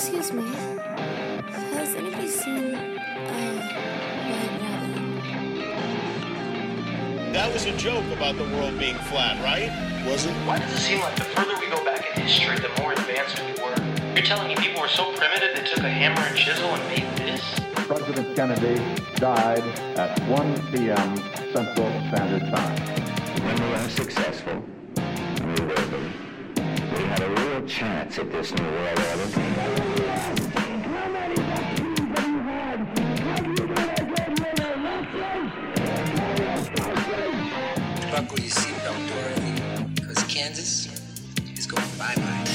Excuse me. Has anybody seen uh, White That was a joke about the world being flat, right? Was it? Why does it seem like the further we go back in history, the more advanced we were? You're telling me people were so primitive they took a hammer and chisel and made this? President Kennedy died at 1 p.m. Central Standard Time. When we are successful, a real chance at this new world order. Buckle your seatbelt, Dorothy, because Kansas is going bye-bye.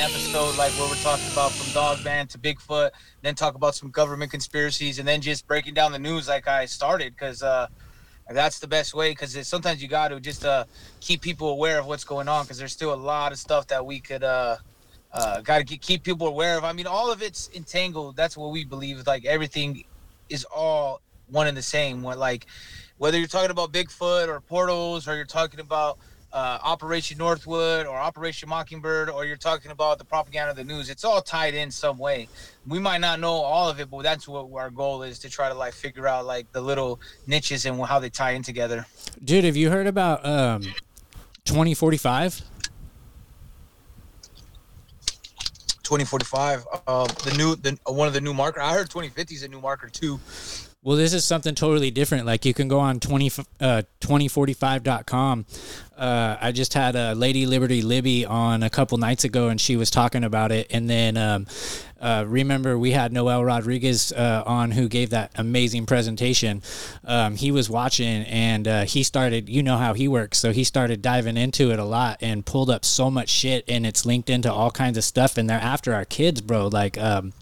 episode like where we're talking about from dog band to bigfoot then talk about some government conspiracies and then just breaking down the news like i started because uh that's the best way because sometimes you got to just uh keep people aware of what's going on because there's still a lot of stuff that we could uh uh got to keep people aware of. I mean all of it's entangled. That's what we believe like everything is all one and the same. What like whether you're talking about bigfoot or portals or you're talking about uh, Operation Northwood or Operation Mockingbird, or you're talking about the propaganda of the news, it's all tied in some way. We might not know all of it, but that's what our goal is to try to like figure out like the little niches and how they tie in together. Dude, have you heard about um, 2045? 2045, uh, the new, the one of the new marker. I heard 2050 is a new marker too. Well, this is something totally different. Like you can go on 20, uh, 2045.com. Uh, I just had a Lady Liberty Libby on a couple nights ago, and she was talking about it. And then um, uh, remember, we had Noel Rodriguez uh, on who gave that amazing presentation. Um, he was watching, and uh, he started. You know how he works, so he started diving into it a lot and pulled up so much shit, and it's linked into all kinds of stuff. And they're after our kids, bro. Like. Um,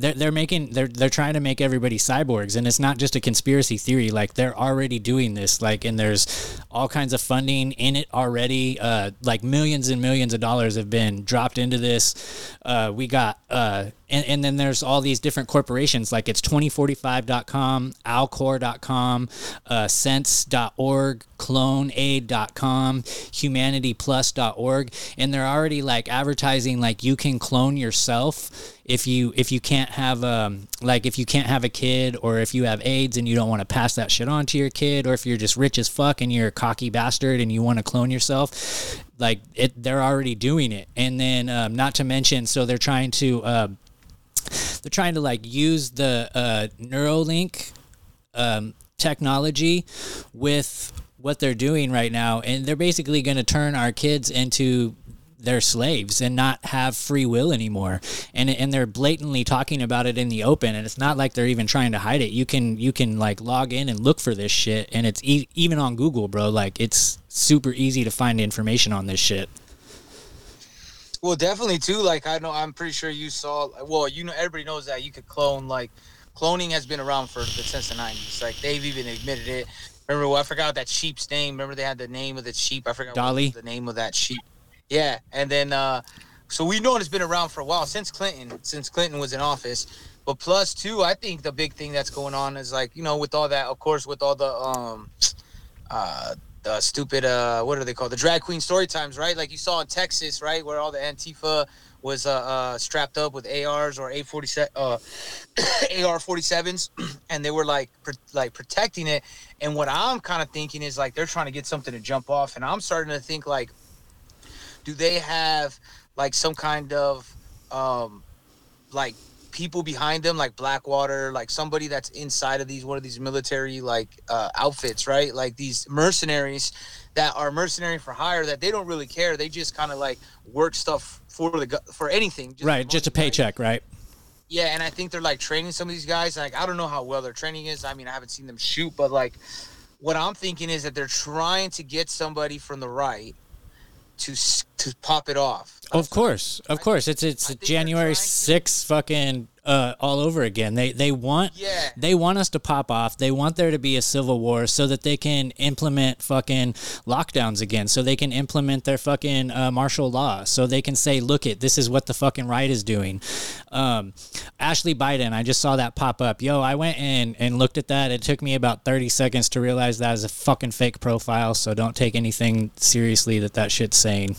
they're, they're making they're they're trying to make everybody cyborgs and it's not just a conspiracy theory. Like they're already doing this like and there's all kinds of funding in it already. Uh, like millions and millions of dollars have been dropped into this. Uh, we got uh, and, and then there's all these different corporations like it's 2045.com alcor.com uh, sens.org cloneaid.com humanityplus.org and they're already like advertising like you can clone yourself if you if you can't have um like if you can't have a kid or if you have AIDS and you don't want to pass that shit on to your kid or if you're just rich as fuck and you're a cocky bastard and you want to clone yourself like it they're already doing it. And then um, not to mention so they're trying to uh, they're trying to like use the uh, Neuralink um, technology with what they're doing right now, and they're basically going to turn our kids into their slaves and not have free will anymore. And and they're blatantly talking about it in the open, and it's not like they're even trying to hide it. You can you can like log in and look for this shit, and it's e- even on Google, bro. Like it's super easy to find information on this shit. Well, definitely too. Like I know, I'm pretty sure you saw. Well, you know, everybody knows that you could clone. Like cloning has been around for since the '90s. Like they've even admitted it. Remember, well, I forgot that sheep's name. Remember, they had the name of the sheep. I forgot Dolly. the name of that sheep. Yeah, and then uh, so we know it's been around for a while since Clinton, since Clinton was in office. But plus two, I think the big thing that's going on is like you know with all that, of course, with all the um, uh, the stupid uh, what are they called? The drag queen story times, right? Like you saw in Texas, right, where all the Antifa was uh, uh strapped up with ARs or A forty seven uh AR forty sevens, and they were like pr- like protecting it. And what I'm kind of thinking is like they're trying to get something to jump off, and I'm starting to think like do they have like some kind of um like people behind them like blackwater like somebody that's inside of these one of these military like uh outfits right like these mercenaries that are mercenary for hire that they don't really care they just kind of like work stuff for the for anything just right, just a paycheck, right? Yeah, and I think they're like training some of these guys. Like I don't know how well their training is. I mean, I haven't seen them shoot, but like what I'm thinking is that they're trying to get somebody from the right to to pop it off. Of course, of course. It's it's January trying to- sixth, fucking uh, all over again. They they want Yeah. they want us to pop off. They want there to be a civil war so that they can implement fucking lockdowns again. So they can implement their fucking uh, martial law. So they can say, look, it this is what the fucking right is doing. Um, Ashley Biden, I just saw that pop up. Yo, I went in and looked at that. It took me about thirty seconds to realize that is a fucking fake profile. So don't take anything seriously that that shit's saying.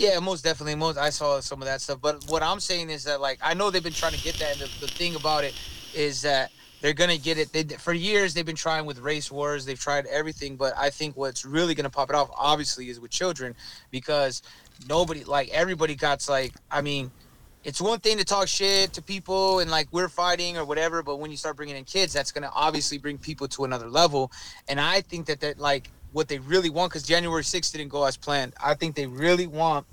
Yeah, most definitely. Most I saw some of that stuff, but what I'm saying is that like I know they've been trying to get that. And the, the thing about it is that they're gonna get it. They, for years they've been trying with race wars. They've tried everything, but I think what's really gonna pop it off, obviously, is with children, because nobody like everybody got like. I mean, it's one thing to talk shit to people and like we're fighting or whatever, but when you start bringing in kids, that's gonna obviously bring people to another level. And I think that that like what they really want, because January 6th didn't go as planned. I think they really want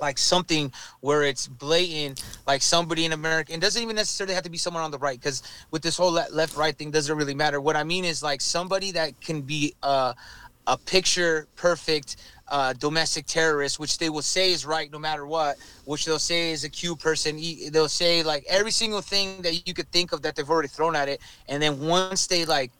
like something where it's blatant, like somebody in America. It doesn't even necessarily have to be someone on the right, because with this whole left right thing, doesn't really matter. What I mean is like somebody that can be uh, a picture perfect uh, domestic terrorist, which they will say is right no matter what, which they'll say is a Q person. They'll say like every single thing that you could think of that they've already thrown at it, and then once they like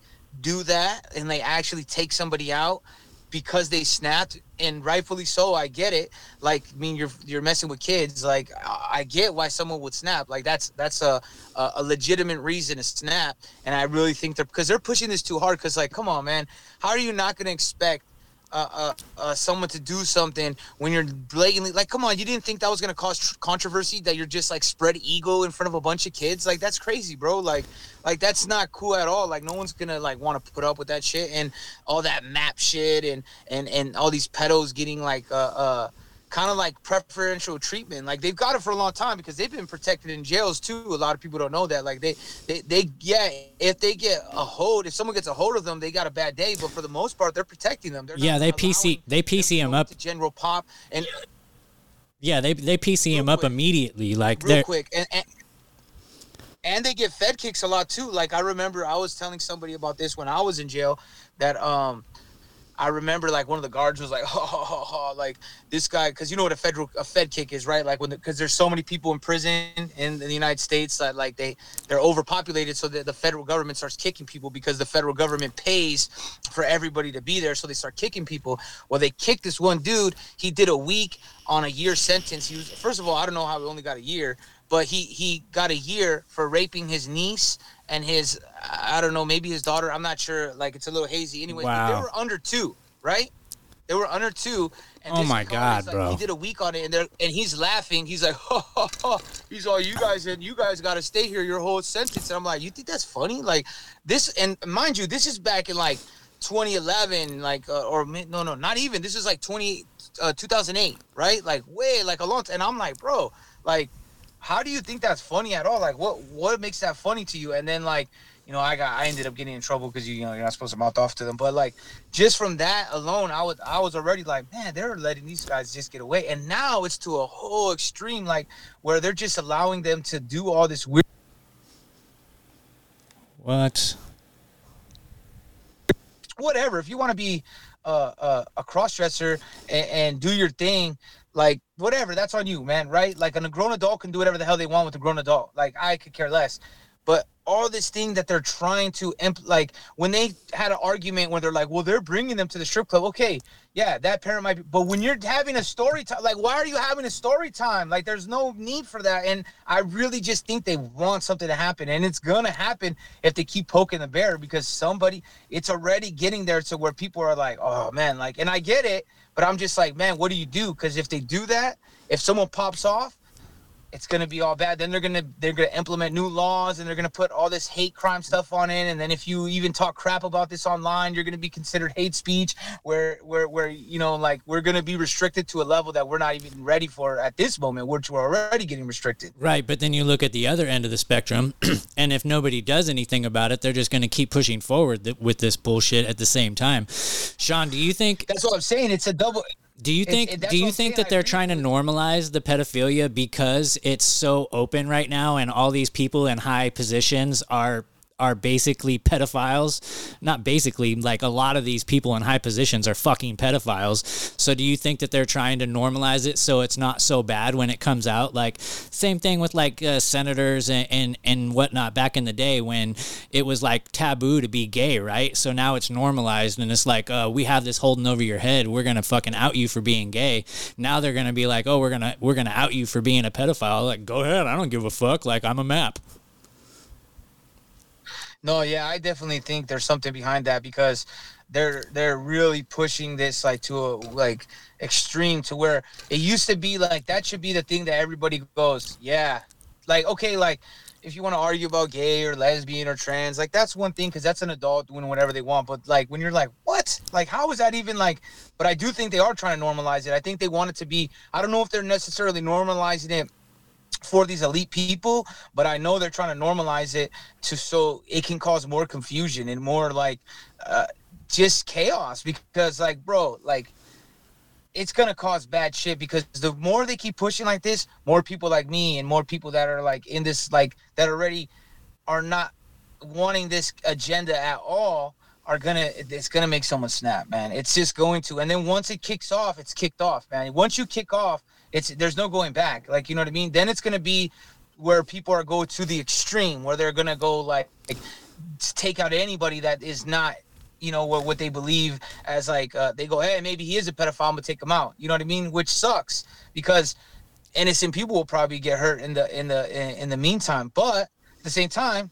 do that and they actually take somebody out because they snapped and rightfully so i get it. Like i mean you're you're messing with kids like i get why someone would snap. Like that's that's a a legitimate reason to snap and i really think they're because they're pushing this too hard because like come on man. How are you not going to expect uh, uh, uh, someone to do something when you're blatantly like, come on, you didn't think that was gonna cause tr- controversy that you're just like spread ego in front of a bunch of kids? Like that's crazy, bro. Like, like that's not cool at all. Like no one's gonna like want to put up with that shit and all that map shit and and and all these pedos getting like uh uh kind of like preferential treatment. Like they've got it for a long time because they've been protected in jails too. A lot of people don't know that. Like they, they, they, yeah, if they get a hold, if someone gets a hold of them, they got a bad day. But for the most part, they're protecting them. They're yeah, they PC, they PC them up. To general pop and yeah, they they PC him up immediately. Like real quick and, and and they get fed kicks a lot too. Like I remember I was telling somebody about this when I was in jail that um I remember like one of the guards was like, oh, oh, oh like this guy, because you know what a federal a Fed kick is, right? Like when because the, there's so many people in prison in, in, the United States that like they they're overpopulated, so that the federal government starts kicking people because the federal government pays for everybody to be there, so they start kicking people. Well, they kicked this one dude. He did a week on a year sentence. He was first of all, I don't know how he only got a year, but he he got a year for raping his niece and his I don't know maybe his daughter. I'm not sure. Like it's a little hazy. Anyway, wow. they were under two, right? They were under two. And oh my god, like, bro! He did a week on it, and and he's laughing. He's like, ha, ha, ha. he's all you guys and you guys got to stay here your whole sentence. And I'm like, you think that's funny? Like this, and mind you, this is back in like 2011, like uh, or no, no, not even. This is like 20, uh, 2008, right? Like way, like a long. time. And I'm like, bro, like how do you think that's funny at all? Like, what what makes that funny to you? And then like, you know, I got I ended up getting in trouble because you, you know you're not supposed to mouth off to them. But like, just from that alone, I was I was already like, man, they're letting these guys just get away. And now it's to a whole extreme, like where they're just allowing them to do all this weird. What? Whatever. If you want to be uh, uh, a cross dresser and, and do your thing, like whatever, that's on you, man, right? Like a grown adult can do whatever the hell they want with a grown adult. Like I could care less. But all this thing that they're trying to imp- like when they had an argument where they're like, well, they're bringing them to the strip club. Okay, yeah, that parent might be, but when you're having a story time, like, why are you having a story time? Like, there's no need for that. And I really just think they want something to happen, and it's gonna happen if they keep poking the bear because somebody, it's already getting there to where people are like, oh man, like, and I get it but I'm just like, man, what do you do? Because if they do that, if someone pops off, it's gonna be all bad. Then they're gonna they're gonna implement new laws and they're gonna put all this hate crime stuff on it. And then if you even talk crap about this online, you're gonna be considered hate speech. Where where where you know like we're gonna be restricted to a level that we're not even ready for at this moment, which we're already getting restricted. Right, but then you look at the other end of the spectrum, and if nobody does anything about it, they're just gonna keep pushing forward with this bullshit at the same time. Sean, do you think that's what I'm saying? It's a double do you think do you think that they're trying to normalize the pedophilia because it's so open right now and all these people in high positions are are basically pedophiles. Not basically, like a lot of these people in high positions are fucking pedophiles. So do you think that they're trying to normalize it so it's not so bad when it comes out? Like same thing with like uh, senators and, and and whatnot back in the day when it was like taboo to be gay, right? So now it's normalized and it's like uh, we have this holding over your head. We're gonna fucking out you for being gay. Now they're gonna be like, oh, we're gonna we're gonna out you for being a pedophile. Like go ahead, I don't give a fuck. Like I'm a map. No, yeah, I definitely think there's something behind that because they're they're really pushing this like to a like extreme to where it used to be like that should be the thing that everybody goes, yeah, like okay, like if you want to argue about gay or lesbian or trans, like that's one thing because that's an adult doing whatever they want. But like when you're like, what? Like how is that even like? But I do think they are trying to normalize it. I think they want it to be. I don't know if they're necessarily normalizing it for these elite people, but I know they're trying to normalize it to so it can cause more confusion and more like uh, just chaos because like bro, like it's gonna cause bad shit because the more they keep pushing like this, more people like me and more people that are like in this like that already are not wanting this agenda at all are gonna it's gonna make someone snap, man. It's just going to and then once it kicks off, it's kicked off, man. Once you kick off, it's there's no going back. Like you know what I mean? Then it's gonna be where people are go to the extreme where they're gonna go like, like take out anybody that is not you know what, what they believe as like uh, they go hey maybe he is a pedophile i'm gonna take him out. You know what i mean? Which sucks because innocent people will probably get hurt in the in the in, in the meantime. But at the same time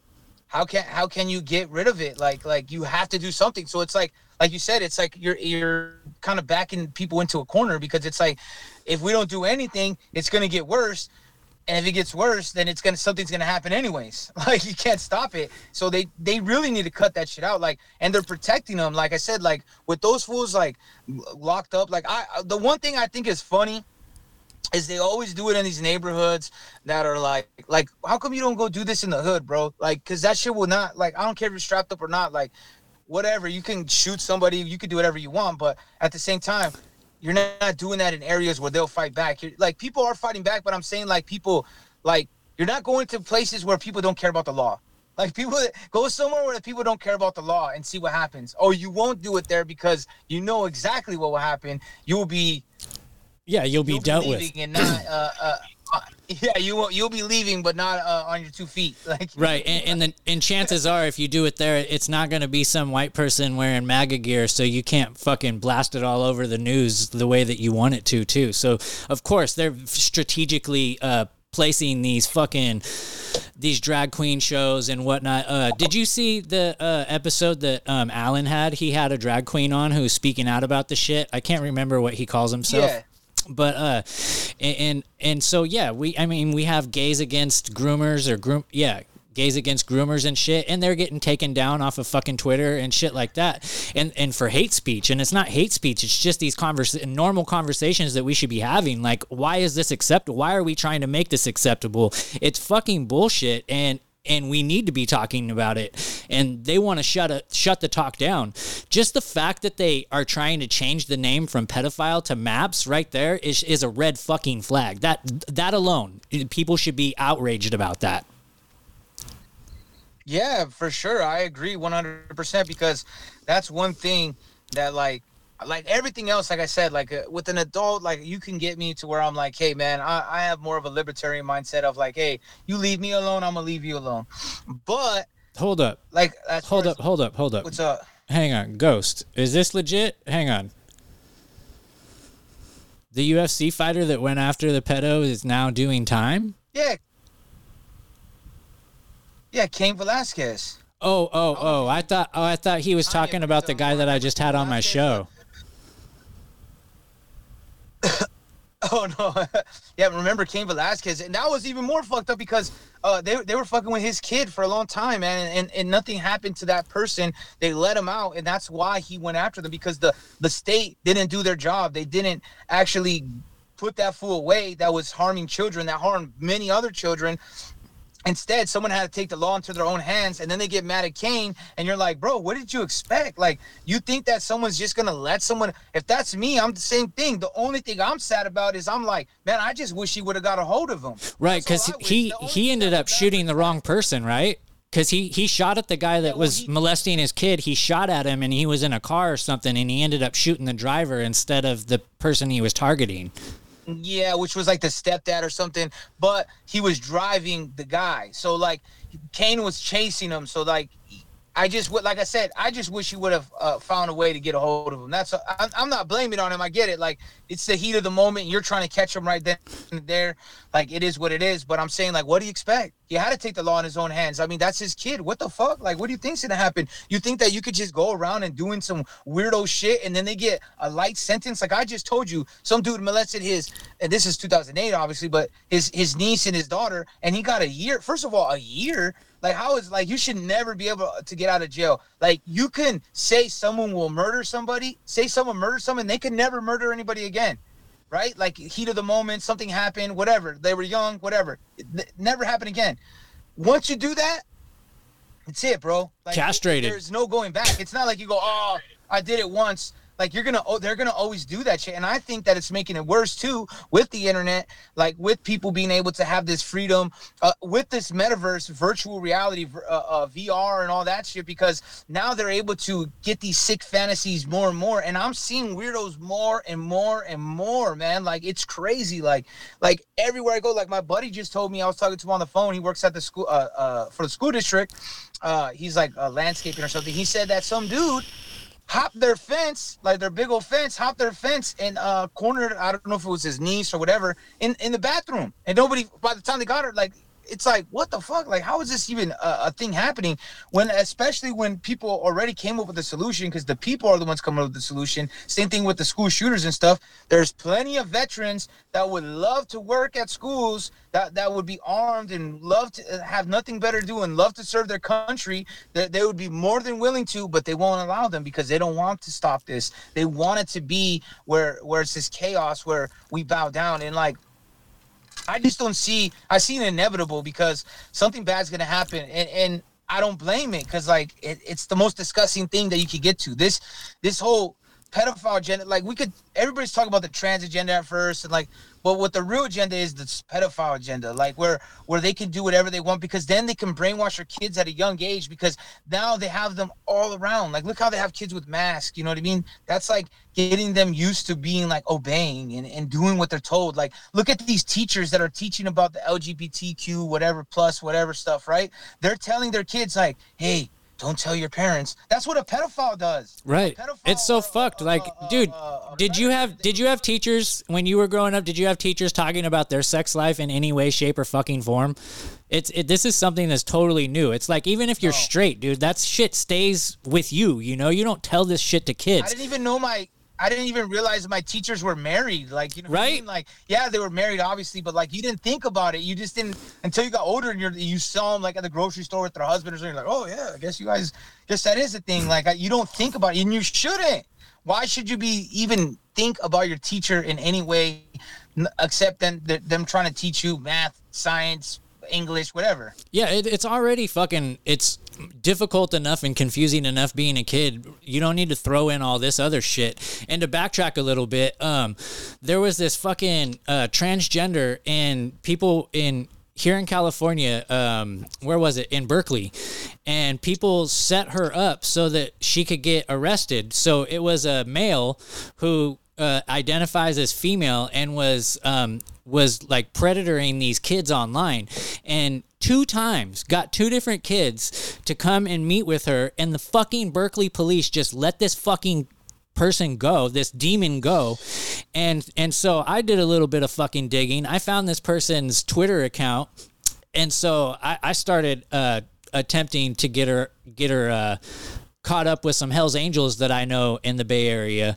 how can how can you get rid of it? Like like you have to do something. So it's like like you said it's like you're you're kind of backing people into a corner because it's like if we don't do anything it's going to get worse. And if it gets worse then it's gonna something's gonna happen anyways. Like you can't stop it. So they they really need to cut that shit out like and they're protecting them. Like i said like with those fools like locked up like i the one thing i think is funny is they always do it in these neighborhoods that are like like how come you don't go do this in the hood bro? Like because that shit will not like i don't care if you're strapped up or not like whatever. You can shoot somebody you can do whatever you want but at the same time you're not doing that in areas where they'll fight back. You're, like people are fighting back, but I'm saying like people like you're not going to places where people don't care about the law. Like people go somewhere where people don't care about the law and see what happens. Oh, you won't do it there because you know exactly what will happen. You will be yeah, you'll be you'll dealt be with. and not uh, uh, uh, yeah, you will you'll be leaving but not uh, on your two feet. Like Right, and and, the, and chances are, if you do it there, it's not going to be some white person wearing MAGA gear, so you can't fucking blast it all over the news the way that you want it to, too. So of course they're strategically uh, placing these fucking these drag queen shows and whatnot. Uh, did you see the uh, episode that um, Alan had? He had a drag queen on who's speaking out about the shit. I can't remember what he calls himself Yeah. But uh and, and so yeah we i mean we have gays against groomers or groom yeah gays against groomers and shit and they're getting taken down off of fucking twitter and shit like that. And and for hate speech and it's not hate speech it's just these convers normal conversations that we should be having. Like why is this acceptable why are we trying to make this acceptable? It's fucking bullshit and and we need to be talking about it and they want to shut it shut the talk down. Just the fact that they are trying to change the name from pedophile to maps right there is, is a red fucking flag. That that alone people should be outraged about that. Yeah, for sure. I agree 100% because that's one thing that like like everything else like I said like uh, with an adult like you can get me to where I'm like, "Hey man, I I have more of a libertarian mindset of like, "Hey, you leave me alone, I'm to leave you alone." But hold up. like hold up hold up hold up. What's up? hang on. Ghost. Is this legit? Hang on. The ufc fighter that went after the pedo is now doing time? Yeah. Yeah, Cain Velasquez. oh oh oh. I thought oh i thought he was talking about the guy that i just had on my show Oh no, yeah. Remember Cain Velasquez, and that was even more fucked up because uh, they they were fucking with his kid for a long time, man, and, and and nothing happened to that person. They let him out, and that's why he went after them because the the state didn't do their job. They didn't actually put that fool away that was harming children, that harmed many other children. Instead, someone had to take the law into their own hands, and then they get mad at Cain, and you're like, bro, what did you expect? Like, you think that someone's just gonna let someone? If that's me, I'm the same thing. The only thing I'm sad about is I'm like, man, I just wish he would have got a hold of him. Right, because all I wish. he he ended up shooting the wrong person, right? Because he he shot at the guy that well, was he- molesting his kid. He shot at him, and he was in a car or something, and he ended up shooting the driver instead of the person he was targeting. Yeah, which was like the stepdad or something, but he was driving the guy. So like Cain was chasing him. So like I just would, like I said, I just wish he would have uh, found a way to get a hold of him. That's I'm, I'm not blaming on him. I get it. Like it's the heat of the moment. You're trying to catch him right then and there. Like it is what it is. But I'm saying, like, what do you expect? He had to take the law in his own hands. I mean, that's his kid. What the fuck? Like, what do you think's gonna happen? You think that you could just go around and doing some weirdo shit and then they get a light sentence? Like I just told you, some dude molested his, and this is 2008, obviously, but his his niece and his daughter, and he got a year. First of all, a year. Like how is like you should never be able to get out of jail. Like you can say someone will murder somebody, say someone murdered someone, they can never murder anybody again. Right? Like heat of the moment, something happened, whatever. They were young, whatever. It, never happen again. Once you do that, it's it, bro. Like, Castrated. There's no going back. It's not like you go, oh, I did it once. Like you're gonna, oh, they're gonna always do that shit, and I think that it's making it worse too with the internet, like with people being able to have this freedom, uh, with this metaverse, virtual reality, uh, uh, VR, and all that shit, because now they're able to get these sick fantasies more and more, and I'm seeing weirdos more and more and more, man. Like it's crazy. Like, like everywhere I go, like my buddy just told me, I was talking to him on the phone. He works at the school, uh, uh for the school district. Uh, he's like landscaping or something. He said that some dude hopped their fence, like their big old fence, hopped their fence and uh cornered, I don't know if it was his niece or whatever, in, in the bathroom. And nobody by the time they got her, like it's like what the fuck? Like how is this even a, a thing happening? When especially when people already came up with a solution because the people are the ones coming up with the solution. Same thing with the school shooters and stuff. There's plenty of veterans that would love to work at schools that that would be armed and love to uh, have nothing better to do and love to serve their country. That they would be more than willing to but they won't allow them because they don't want to stop this. They want it to be where where it's this chaos where we bow down and like I just don't see. I see an inevitable because something bad's gonna happen, and and I don't blame it because like it, it's the most disgusting thing that you could get to. This this whole pedophile agenda, like we could everybody's talking about the trans agenda at first, and like, but what the real agenda is the pedophile agenda, like where where they can do whatever they want because then they can brainwash their kids at a young age because now they have them all around. Like look how they have kids with masks. You know what I mean? That's like getting them used to being like obeying and, and doing what they're told. Like look at these teachers that are teaching about the LGBTQ whatever plus whatever stuff, right? They're telling their kids like, hey don't tell your parents. That's what a pedophile does. Right. Pedophile, It's so uh, fucked. uh, Like, uh, dude, uh, did you have did you have teachers when you were growing up? Did you have teachers talking about their sex life in any way, shape, or fucking form? It's it, this is something that's totally new. It's like even if you're straight, dude, that shit stays with you. You know, you don't tell this shit to kids. I didn't even know my. I didn't even realize my teachers were married. Like you know, what I Right? mean? Like yeah, they were married, obviously, but like you didn't think about it. You just didn't until you got older and you're, you saw them like at the grocery store with their husband or something. You're like, oh yeah, I guess you guys, guess that is a thing. Like you don't think about it, and you shouldn't. Why should you be even think about your teacher in any way, except them them trying to teach you math, science, English, whatever? Yeah, it, it's already fucking. It's difficult enough and confusing enough being a kid. You don't need to throw in all this other shit. And to backtrack a little bit, um, there was this fucking uh, transgender and people in here in California. Um, where was it? In Berkeley, and people set her up so that she could get arrested. So it was a male who uh, identifies as female and was um, was like predatoring these kids online, and two times got two different kids to come and meet with her, and the fucking Berkeley police just let this fucking person go, this demon go. And and so I did a little bit of fucking digging. I found this person's Twitter account. And so I, I started uh, attempting to get her get her uh, caught up with some Hell's Angels that I know in the Bay Area.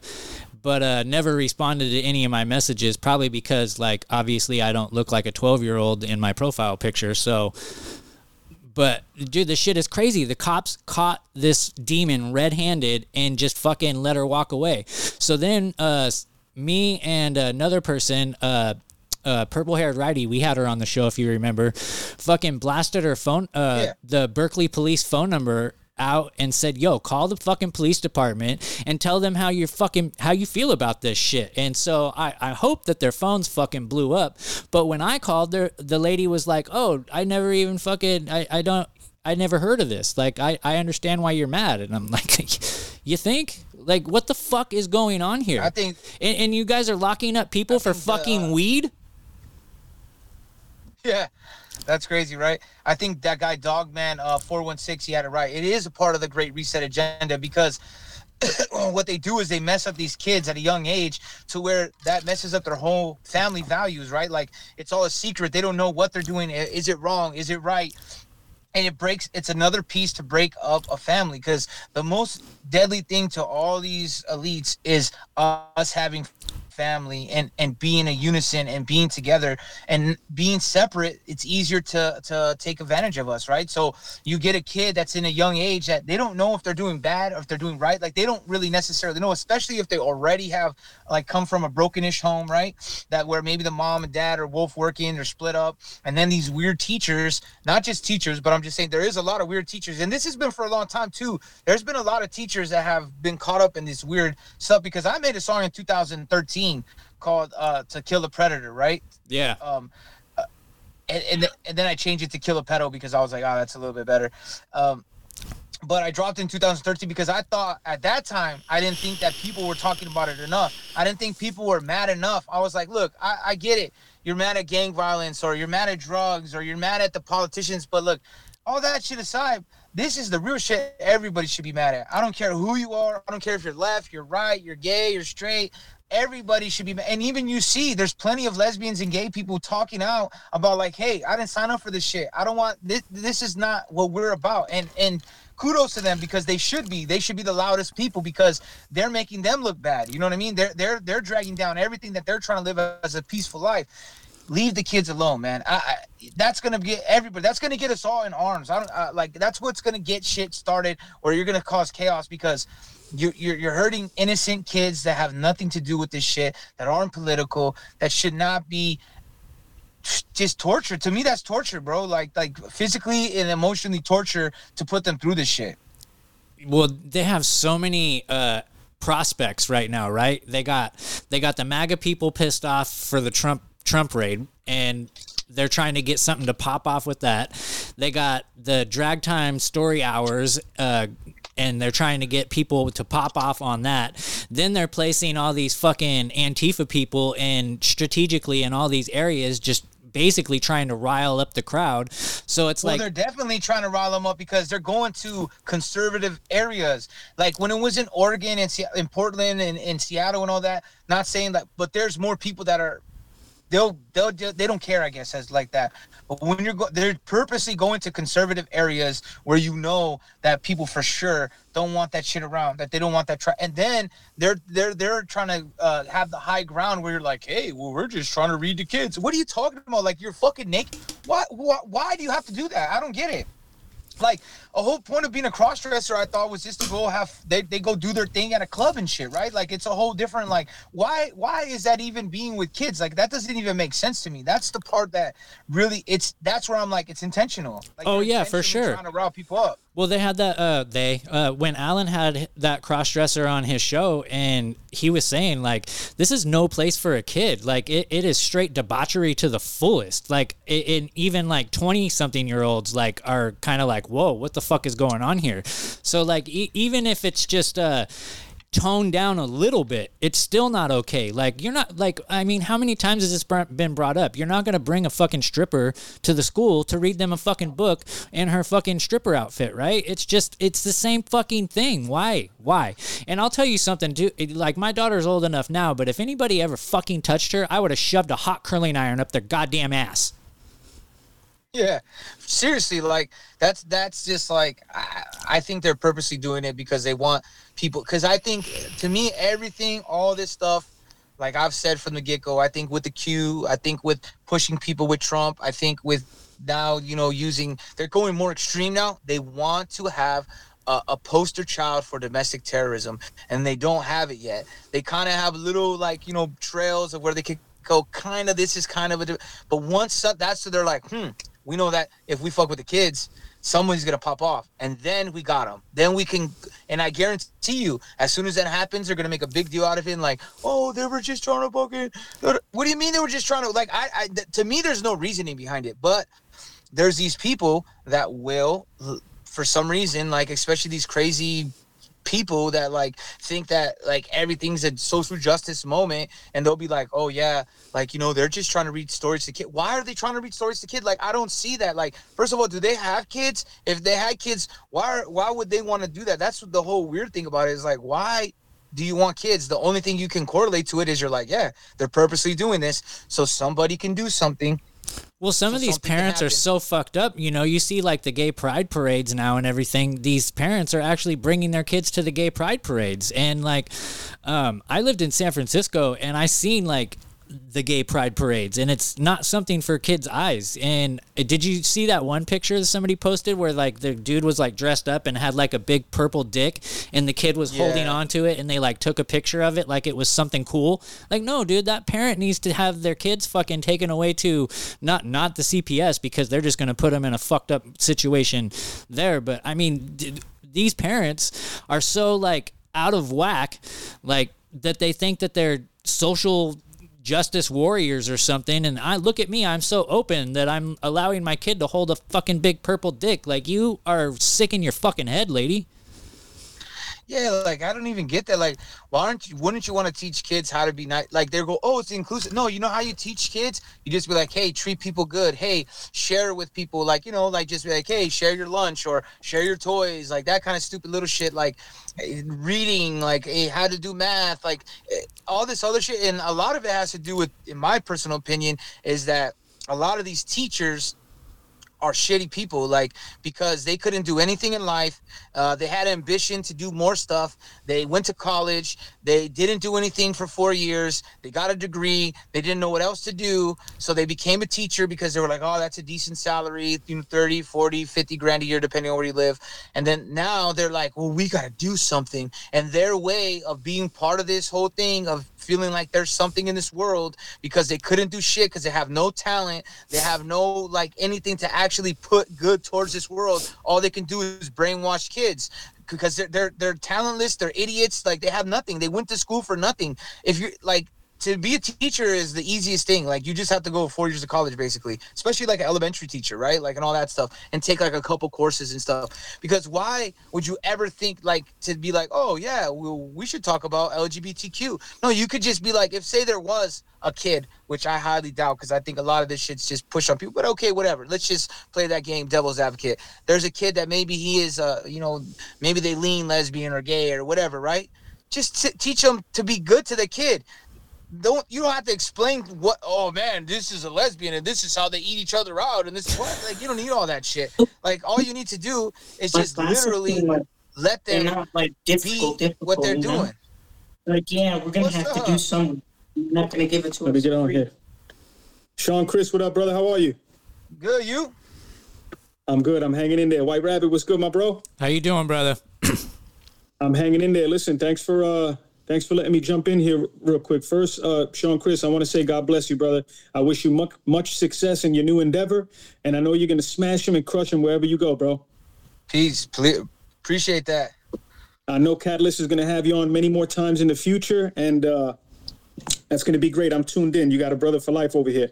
But uh, never responded to any of my messages, probably because, like, obviously I don't look like a 12 year old in my profile picture. So, but dude, this shit is crazy. The cops caught this demon red-handed and just fucking let her walk away. So then, uh, me and another person, uh, uh, purple-haired righty, we had her on the show if you remember. Fucking blasted her phone, uh, Yeah. the Berkeley police phone number out and said, "Yo, call the fucking police department and tell them how you're fucking how you feel about this shit." And so I I hope that their phones fucking blew up. But when I called, there the lady was like, "Oh, I never even fucking I I don't." I never heard of this. Like, I, I understand why you're mad. And I'm like, you think? Like, what the fuck is going on here? I think and, and you guys are locking up people for think the, fucking uh, weed? Yeah. That's crazy, right? I think that guy Dogman uh 416 he had it right. It is a part of the Great Reset agenda because what they do is they mess up these kids at a young age to where that messes up their whole family values, right? Like it's all a secret. They don't know what they're doing. Is it wrong? Is it right? and it breaks it's another piece to break up a family because the most deadly thing to all these elites is us having family and and being a unison and being together and being separate it's easier to to take advantage of us right? So you get a kid that's in a young age that they don't know if they're doing bad or if they're doing right. Like they don't really necessarily know especially if they already have like come from a brokenish home right? That where maybe the mom and dad are both working they're split up. And then these weird teachers not just teachers but i'm just saying there is a lot of weird teachers. And this has been for a long time too. There's been a lot of teachers that have been caught up in this weird stuff because i made a song in 2013 called uh to kill a predator right Yeah. um uh, and, and, th- and then i changed it to kill a pedo because i was like oh that's a little bit better um but I dropped in 2013 because I thought at that time I didn't think that people were talking about it enough. I didn't think people were mad enough. I was like, look, I, I get it. You're mad at gang violence or you're mad at drugs or you're mad at the politicians, but look, all that shit aside, this is the real shit everybody should be mad at. I don't care who you are. I don't care if you're left, you're right, you're gay, you're straight. Everybody should be, and even you see, there's plenty of lesbians and gay people talking out about like, hey, I didn't sign up for this shit. I don't want this. This is not what we're about. And and kudos to them because they should be. They should be the loudest people because they're making them look bad. You know what I mean? They're they're they're dragging down everything that they're trying to live as a peaceful life. Leave the kids alone, man. I, I, that's gonna get everybody. That's gonna get us all in arms. I don't uh, like. That's what's gonna get shit started, or you're gonna cause chaos because you're, you're you're hurting innocent kids that have nothing to do with this shit, that aren't political, that should not be just torture. To me, that's torture, bro. Like like physically and emotionally torture to put them through this shit. well they have so many uh prospects right now right they got they got the maga people pissed off for the trump trump raid and they're trying to get something to pop off with that they got the drag time story hours uh and they're trying to get people to pop off on that. Then they're placing all these fucking Antifa people and strategically in all these areas, just basically trying to rile up the crowd. So it's Well, like they're definitely trying to rile them up because they're going to conservative areas. Like when it was in Oregon and in Portland and in Seattle and all that. Not saying that, but there's more people that are. They'll, they'll they don't care I guess as like that. But when you're go, they're purposely going to conservative areas where you know that people for sure don't want that shit around that they don't want that try and then they're they're they're trying to uh, have the high ground where you're like hey well we're just trying to read the kids. What are you talking about? Like you're fucking naked. Why why, why do you have to do that? I don't get it like a whole point of being a cross dresser, I thought was just to go have they, they go do their thing at a club and shit, right? Like it's a whole different like why why is that even being with kids? Like that doesn't even make sense to me. That's the part that really it's that's where I'm like it's intentional. Like, Oh, yeah, for sure. Trying to rile people up. Well, they had that. Uh, they uh, when Alan had that cross dresser on his show, and he was saying like, "This is no place for a kid. Like, it, it is straight debauchery to the fullest. Like, and even like twenty something year olds like are kind of like, whoa, what the fuck is going on here? So like, e- even if it's just uh toned down a little bit, it's still not okay. Like you're not like I mean, how many times has this been brought up? You're not gonna bring a fucking stripper to the school to read them a fucking book in her fucking stripper outfit, right? It's just it's the same fucking thing. Why? Why? And I'll tell you something, it- Like my daughter's old enough now, but if anybody ever fucking touched her, I would have shoved a hot curling iron up their goddamn ass. Yeah, seriously, like that's that's just like I, I think they're purposely doing it because they want people. Because I think to me, everything, all this stuff, like I've said from the get go, I think with the Q, I think with pushing people with Trump, I think with now you know using they're going more extreme now. They want to have. A, a poster child for domestic terrorism, and they don't have it yet. They kind of have little, like you know, trails of where they could go. Kind of, this is kind of a, but once that's so they're like, hmm, we know that if we fuck with the kids, someone's gonna pop off, and then we got them. Then we can, and I guarantee you, as soon as that happens, they're gonna make a big deal out of it. And like, oh, they were just trying to fucking. What do you mean they were just trying to? Like, I, I th- to me, there's no reasoning behind it, but there's these people that will, for some reason, like especially these crazy people that like think that like everything's a social justice moment and they'll be like oh yeah like you know they're just trying to read stories to kid why are they trying to read stories to kids like i don't see that like first of all do they have kids if they had kids why why would they want to do that that's the whole weird thing about it is like why do you want kids? The only thing you can correlate to it is you're like, yeah, they're purposely doing this so somebody can do something. Well, some So of these parents are so fucked up. You know, you see like the gay pride parades now and everything. These parents are actually bringing their kids to the gay pride parades. And like, um, I lived in San Francisco and I seen like the gay pride parades and it's not something for kids eyes. And uh, did you see that one picture that somebody posted where like the dude was like dressed up and had like a big purple dick and the kid was holding on to it and they like took a picture of it like it was something cool? Like no dude that parent needs to have their kids fucking taken away to not not the cps because they're just going to put them in a fucked up situation there. But i mean d- these parents are so like out of whack like that they think that they're social justice warriors or something and I look at me I'm so open that I'm allowing my kid to hold a fucking big purple dick. Like you are sick in your fucking head lady Yeah, like I don't even get that. Like, why aren't you? Wouldn't you want to teach kids how to be nice? Like they go, oh, it's inclusive. No, you know how you teach kids? You just be like, hey, treat people good. Hey, share with people. Like you know, like just be like, hey, share your lunch or share your toys. Like that kind of stupid little shit. Like eh, reading, like hey, how to do math. Like eh, all this other shit. And a lot of it has to do with, in my personal opinion, is that a lot of these teachers are shitty people like because they couldn't do anything in life uh, they had ambition to do more stuff they went to college they didn't do anything for four years they got a degree they didn't know what else to do so they became a teacher because they were like oh that's a decent salary you know 30 40 50 grand a year depending on where you live. And then now they're like well we got to do something. And their way of being part of this whole thing of feeling like there's something in this world because they couldn't do shit because they have no talent they have no like anything to actually put good towards this world. All they can do is brainwash kids because they're they're they're talentless they're idiots like they have nothing. They went to school for nothing. If you're like to be a teacher is the easiest thing. Like you just have to go four years of college, basically, especially like an elementary teacher, right? Like and all that stuff, and take like a couple courses and stuff. Because why would you ever think like to be like, oh yeah, we should talk about LGBTQ? No, you could just be like, if say there was a kid, which I highly doubt, because I think a lot of this shit's just pushed on people. But okay, whatever. Let's just play that game, devil's advocate. There's a kid that maybe he is, uh, you know, maybe they lean lesbian or gay or whatever, right? Just t- teach them to be good to the kid don't you don't have to explain what oh man this is a lesbian and this is how they eat each other out and this is what like you don't need all that shit like all you need to do is My just literally like let them not like difficult, be difficult. what they're you know? doing Like, yeah, we're gonna What's have to do something. We're not gonna give it to Let me us get on free. here. Sean Chris, what up, brother? How are you? good you I'm good. I'm hanging in there. White Rabbit, what's good, my bro? how you doing brother I'm hanging in there. Listen, thanks for uh thanks for letting me jump in here real quick. First, uh Sean Chris, I want to say God bless you, brother. I wish you much much success in your new endeavor, and I know you're gonna smash him and crush him wherever you go, bro. peace please appreciate that I know Catalyst is gonna have you on many more times in the future, and uh that's gonna be great. I'm tuned in. You got a brother for life over here.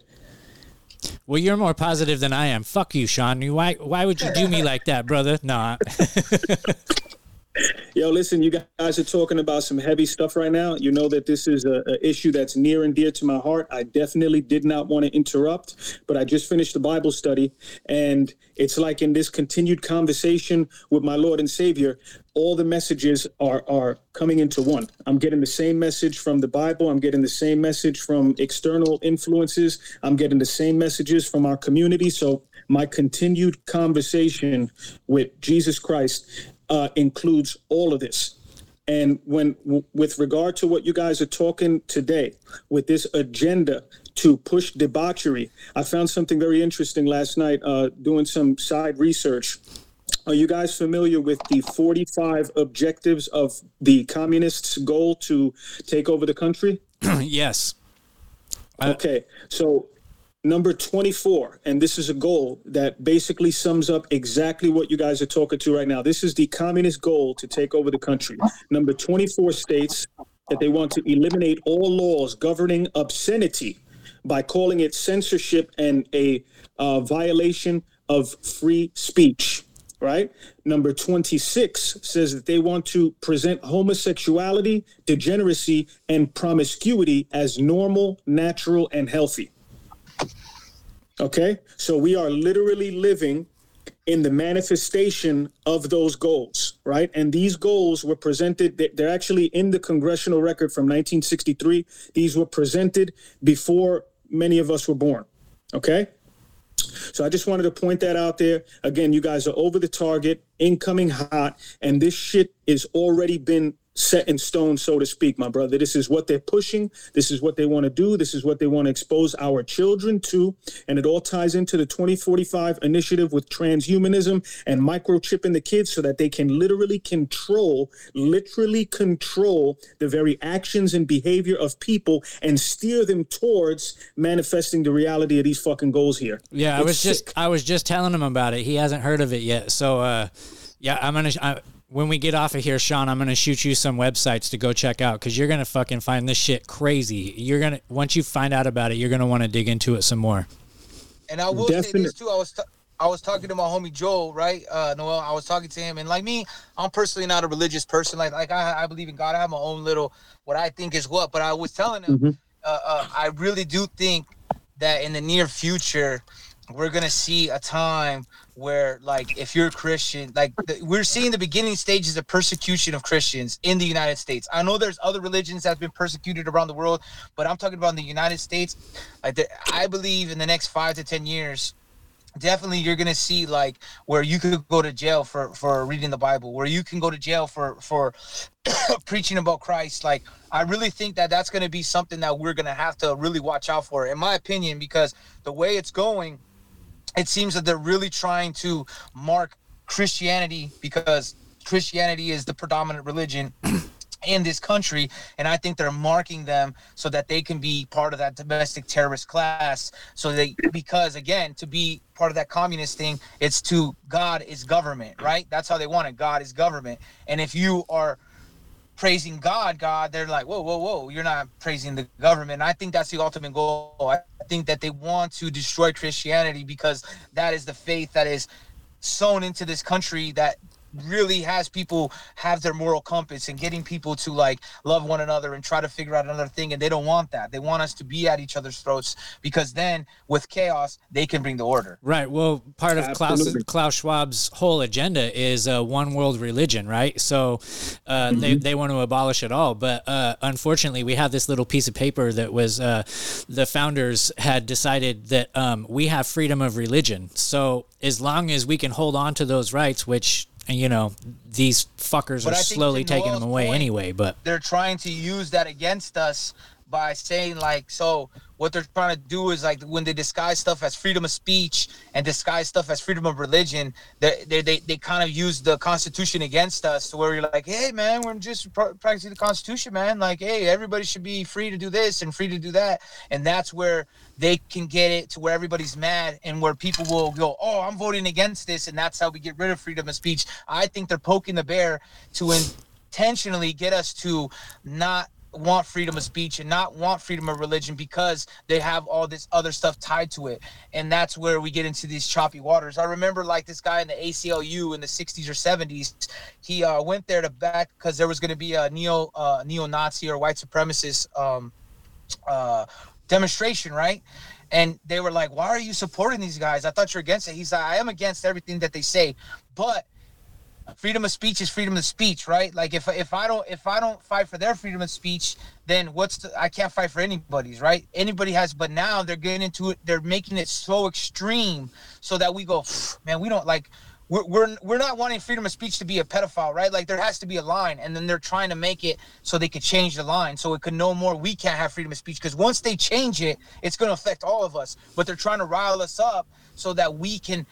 well you're more positive than i am fuck you sean You- why why would you do me like that brother nah Yo, listen, you guys are talking about some heavy stuff right now. You know that this is a, a issue that's near and dear to my heart. I definitely did not want to interrupt, but I just finished the Bible study, and it's like in this continued conversation with my Lord and Savior, all the messages are are coming into one. I'm getting the same message from the Bible. I'm getting the same message from external influences. I'm getting the same messages from our community. So my continued conversation with Jesus Christ uh, includes all of this. And when, w- with regard to what you guys are talking today, with this agenda to push debauchery, I found something very interesting last night uh, doing some side research. Are you guys familiar with the 45 objectives of the communists' goal to take over the country? yes Okay, so number 24, and this is a goal that basically sums up exactly what you guys are talking to right now. This is the communist goal to take over the country. Number 24 states that they want to eliminate all laws governing obscenity by calling it censorship and a uh, violation of free speech. right? Number 26 says that they want to present homosexuality, degeneracy, and promiscuity as normal, natural, and healthy. Okay? So we are literally living in the manifestation of those goals, right? And these goals were presented, they- they're actually in the congressional record from 1963. These were presented before many of us were born, okay? So I just wanted to point that out there. Again, you guys are over the target, incoming hot, and this shit is already been set in stone, so to speak, my brother. This is what they're pushing. This is what they want to do. This is what they want to expose our children to. And it all ties into the 2045 initiative with transhumanism and microchipping the kids so that they can literally control, literally control the very actions and behavior of people and steer them towards manifesting the reality of these fucking goals here. Yeah, I was sick. just I was just telling him about it. He hasn't heard of it yet. So uh, yeah, I'm gonna. I, when we get off of here, Sean, I'm gonna shoot you some websites to go check out because you're gonna fucking find this shit crazy. You're gonna once you find out about it, you're gonna want to dig into it some more. And I will say this too. I was t- I was talking to my homie Joel, right? Uh, Noel. I was talking to him, and like me, I'm personally not a religious person. Like like I, I believe in God. I have my own little what I think is what. But I was telling him, uh, uh, I really do think that in the near future, we're gonna see a time where like if you're a christian like the, we're seeing the beginning stages of persecution of christians in the united states. I know there's other religions that have been persecuted around the world but i'm talking about in the united states. Like the, i believe in the next five to ten years definitely you're gonna see like where you could go to jail for for reading the bible where you can go to jail for for preaching about christ. Like i really think that that's gonna be something that we're gonna have to really watch out for in my opinion because the way it's going it seems that they're really trying to mark christianity because christianity is the predominant religion in this country and i think they're marking them so that they can be part of that domestic terrorist class. So they because again to be part of that communist thing it's to god is government right? That's how they want it. God is government. And if you are praising god god they're like whoa whoa whoa you're not praising the government. I think that's the ultimate goal. I think that they want to destroy christianity because that is the faith that is sown into this country that really has people have their moral compass and getting people to like love one another and try to figure out another thing and they don't want that they want us to be at each other's throats because then with chaos they can bring the order Right. Well, part of Klaus, Klaus Schwab's whole agenda is a one world religion, right? So uh, they, they want to abolish it all. But uh, unfortunately, we have this little piece of paper that was uh, the founders had decided that um, we have freedom of religion. So as long as we can hold on to those rights, which, you know, these fuckers But are slowly taking Noel's them away point, anyway. But they're trying to use that against us by saying like so what they're trying to do is like when they disguise stuff as freedom of speech and disguise stuff as freedom of religion they they, they, they kind of use the constitution against us to where you're like hey man we're just practicing the constitution man like hey everybody should be free to do this and free to do that and that's where they can get it to where everybody's mad and where people will go oh i'm voting against this and that's how we get rid of freedom of speech. I think they're poking the bear to intentionally get us to not want freedom of speech and not want freedom of religion because they have all this other stuff tied to it. And that's where we get into these choppy waters. I remember like this guy in the aclu in the 60s or 70s he uh, went there to back because there was going to be a neo uh, neo-nazi or white supremacist um, uh, demonstration right? And they were like why are you supporting these guys? I thought you're against it. He's like i am against everything that they say but freedom of speech is freedom of speech right? Like if if i don't if i don't fight for their freedom of speech then what's the, i can't fight for anybody's right? Anybody has but now they're getting into it they're making it so extreme so that we go man we don't like we're, we're, we're not wanting freedom of speech to be a pedophile right? Like there has to be a line and then they're trying to make it so they could change the line so it could no more we can't have freedom of speech because once they change it it's going to affect all of us. But they're trying to rile us up so that we can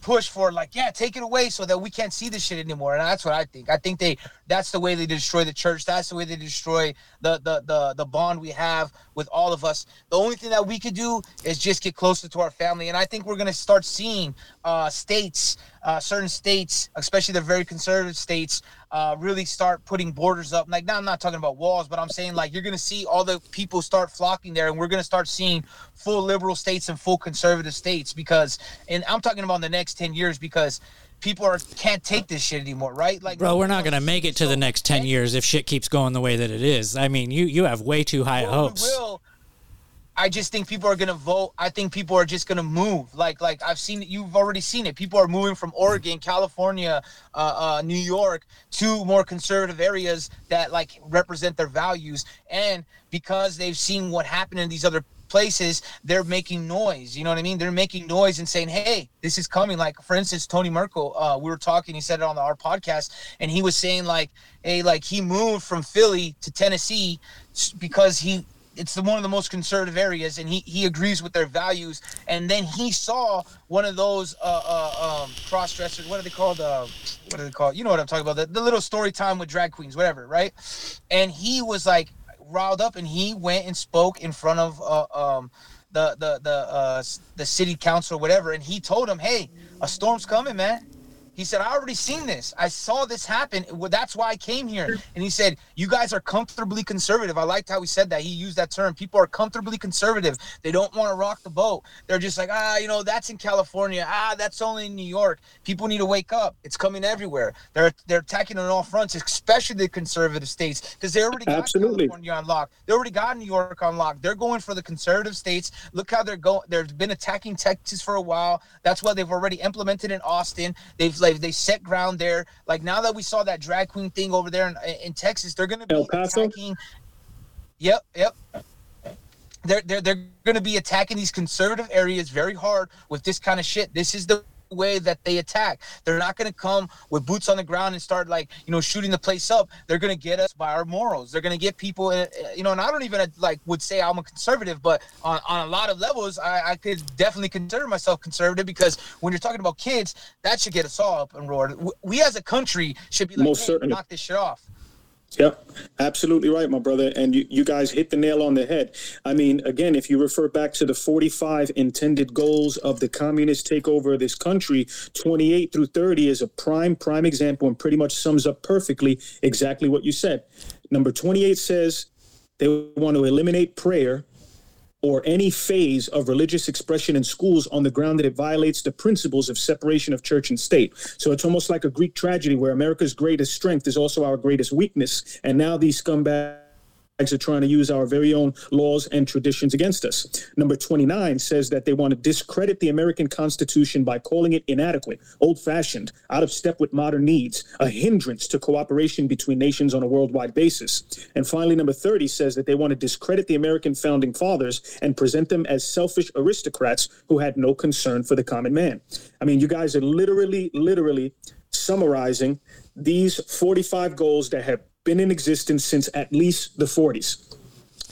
push for like yeah take it away so that we can't see this shit anymore and that's what i think. I think they that's the way they destroy the church. That's the way they destroy the the the, the bond we have with all of us. The only thing that we could do is just get closer to our family. And i think we're going to start seeing uh states uh certain states especially the very conservative states uh really start putting borders up. Like now i'm not talking about walls but i'm saying like you're going to see all the people start flocking there and we're going to start seeing full liberal states and full conservative states because and i'm talking about in the next 10 years because people are can't take this shit anymore, right? Like, Bro, we're not gonna make it to the next ten years if shit keeps going the way that it is. I mean, you you have way too high Well, we hopes. will. I just think people are gonna vote. I think people are just gonna move. Like like I've seen it. You've already seen it. People are moving from Oregon, California, uh, uh, New York to more conservative areas that like represent their values. And because they've seen what happened in these other places, they're making noise. You know what I mean? They're making noise and saying, "Hey, this is coming." Like for instance, Tony Merkel. Uh, we were talking. He said it on our podcast, and he was saying like, "Hey, like he moved from Philly to Tennessee because he." It's the one of the most conservative areas, and he, he agrees with their values. And then he saw one of those uh, uh, um, cross dressers. What are they called? Uh, what are they called? You know what I'm talking about? The, the little story time with drag queens, whatever, right? And he was like riled up, and he went and spoke in front of uh, um, the the the uh, the city council, or whatever. And he told him, "Hey, a storm's coming, man." He said, I already seen this. I saw this happen. Well, that's why I came here. And he said, You guys are comfortably conservative. I liked how he said that. He used that term. People are comfortably conservative. They don't want to rock the boat. They're just like, ah, you know, that's in California. Ah, that's only in New York. People need to wake up. It's coming everywhere. They're they're attacking on all fronts, especially the conservative states, because they already got Absolutely. California on lock. They already got New York on lock. They're going for the conservative states. Look how they're going. They've been attacking Texas for a while. That's why they've already implemented in Austin. They've like they set ground there. Like now that we saw that drag queen thing over there in, in Texas, they're gonna be El Paso? attacking. Yep, yep. They're they're they're gonna be attacking these conservative areas very hard with this kind of shit. This is the way that they attack. They're not going to come with boots on the ground and start like, you know, shooting the place up. They're going to get us by our morals. They're going to get people, uh, uh, you know, and I don't even uh, like would say I'm a conservative, but on, on a lot of levels, I, I could definitely consider myself conservative because when you're talking about kids, that should get us all up and roared. We as a country should be like, Most hey, certainly. knock this shit off. Yep, absolutely right, my brother. And you, you guys hit the nail on the head. I mean, again, if you refer back to the 45 intended goals of the communist takeover of this country, 28 through 30 is a prime, prime example and pretty much sums up perfectly exactly what you said. Number 28 says they want to eliminate prayer or any phase of religious expression in schools on the ground that it violates the principles of separation of church and state. So it's almost like a Greek tragedy where America's greatest strength is also our greatest weakness. And now these scumbags are trying to use our very own laws and traditions against us. Number 29 says that they want to discredit the American Constitution by calling it inadequate, old fashioned, out of step with modern needs, a hindrance to cooperation between nations on a worldwide basis. And finally, number 30 says that they want to discredit the American founding fathers and present them as selfish aristocrats who had no concern for the common man. I mean, you guys are literally, literally summarizing these 45 goals that have been in existence since at least the 40s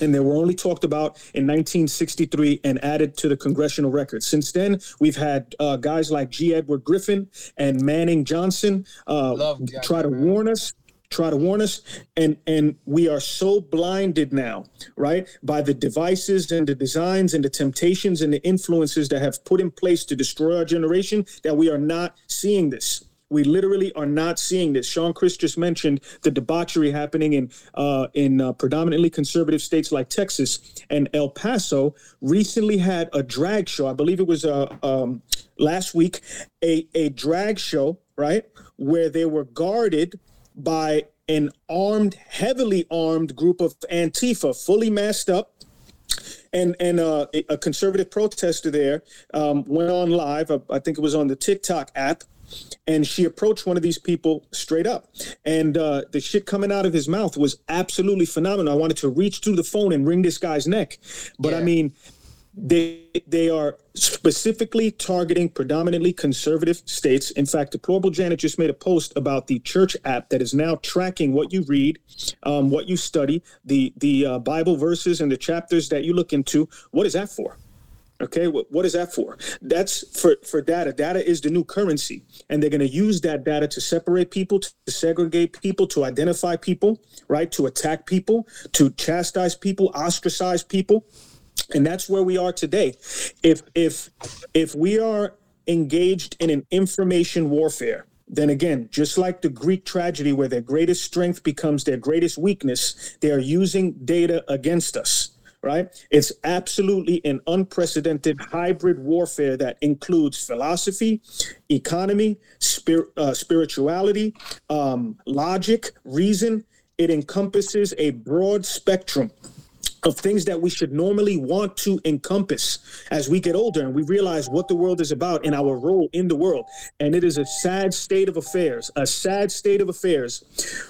and they were only talked about in 1963 and added to the congressional record. Since then, we've had uh, guys like G. Edward Griffin and Manning Johnson uh, try to man. warn us try to warn us and and we are so blinded now right by the devices and the designs and the temptations and the influences that have put in place to destroy our generation that we are not seeing this we literally are not seeing this. Sean Chris just mentioned the debauchery happening in uh, in uh, predominantly conservative states like Texas and El Paso. Recently had a drag show. I believe it was uh, um, last week. A a drag show, right, where they were guarded by an armed, heavily armed group of Antifa, fully masked up and and uh, a- conservative protester there um, went on live. uh, I think it was on the TikTok app, and she approached one of these people straight up, and uh, the shit coming out of his mouth was absolutely phenomenal. I wanted to reach through the phone and wring this guy's neck, but I mean. They they are specifically targeting predominantly conservative states. In fact, Deplorable Janet just made a post about the church app that is now tracking what you read, um, what you study, the the uh, Bible verses and the chapters that you look into. What is that for? Okay, what, what is that for? That's for, for data. Data is the new currency, and they're going to use that data to separate people, to segregate people, to identify people, right? To attack people, to chastise people, ostracize people and that's where we are today if if if we are engaged in an information warfare then again just like the greek tragedy where their greatest strength becomes their greatest weakness they are using data against us right? It's absolutely an unprecedented hybrid warfare that includes philosophy, economy, spir- uh, spirituality, um, logic, reason. It encompasses a broad spectrum of things that we should normally want to encompass as we get older and we realize what the world is about and our role in the world. And it is a sad state of affairs a sad state of affairs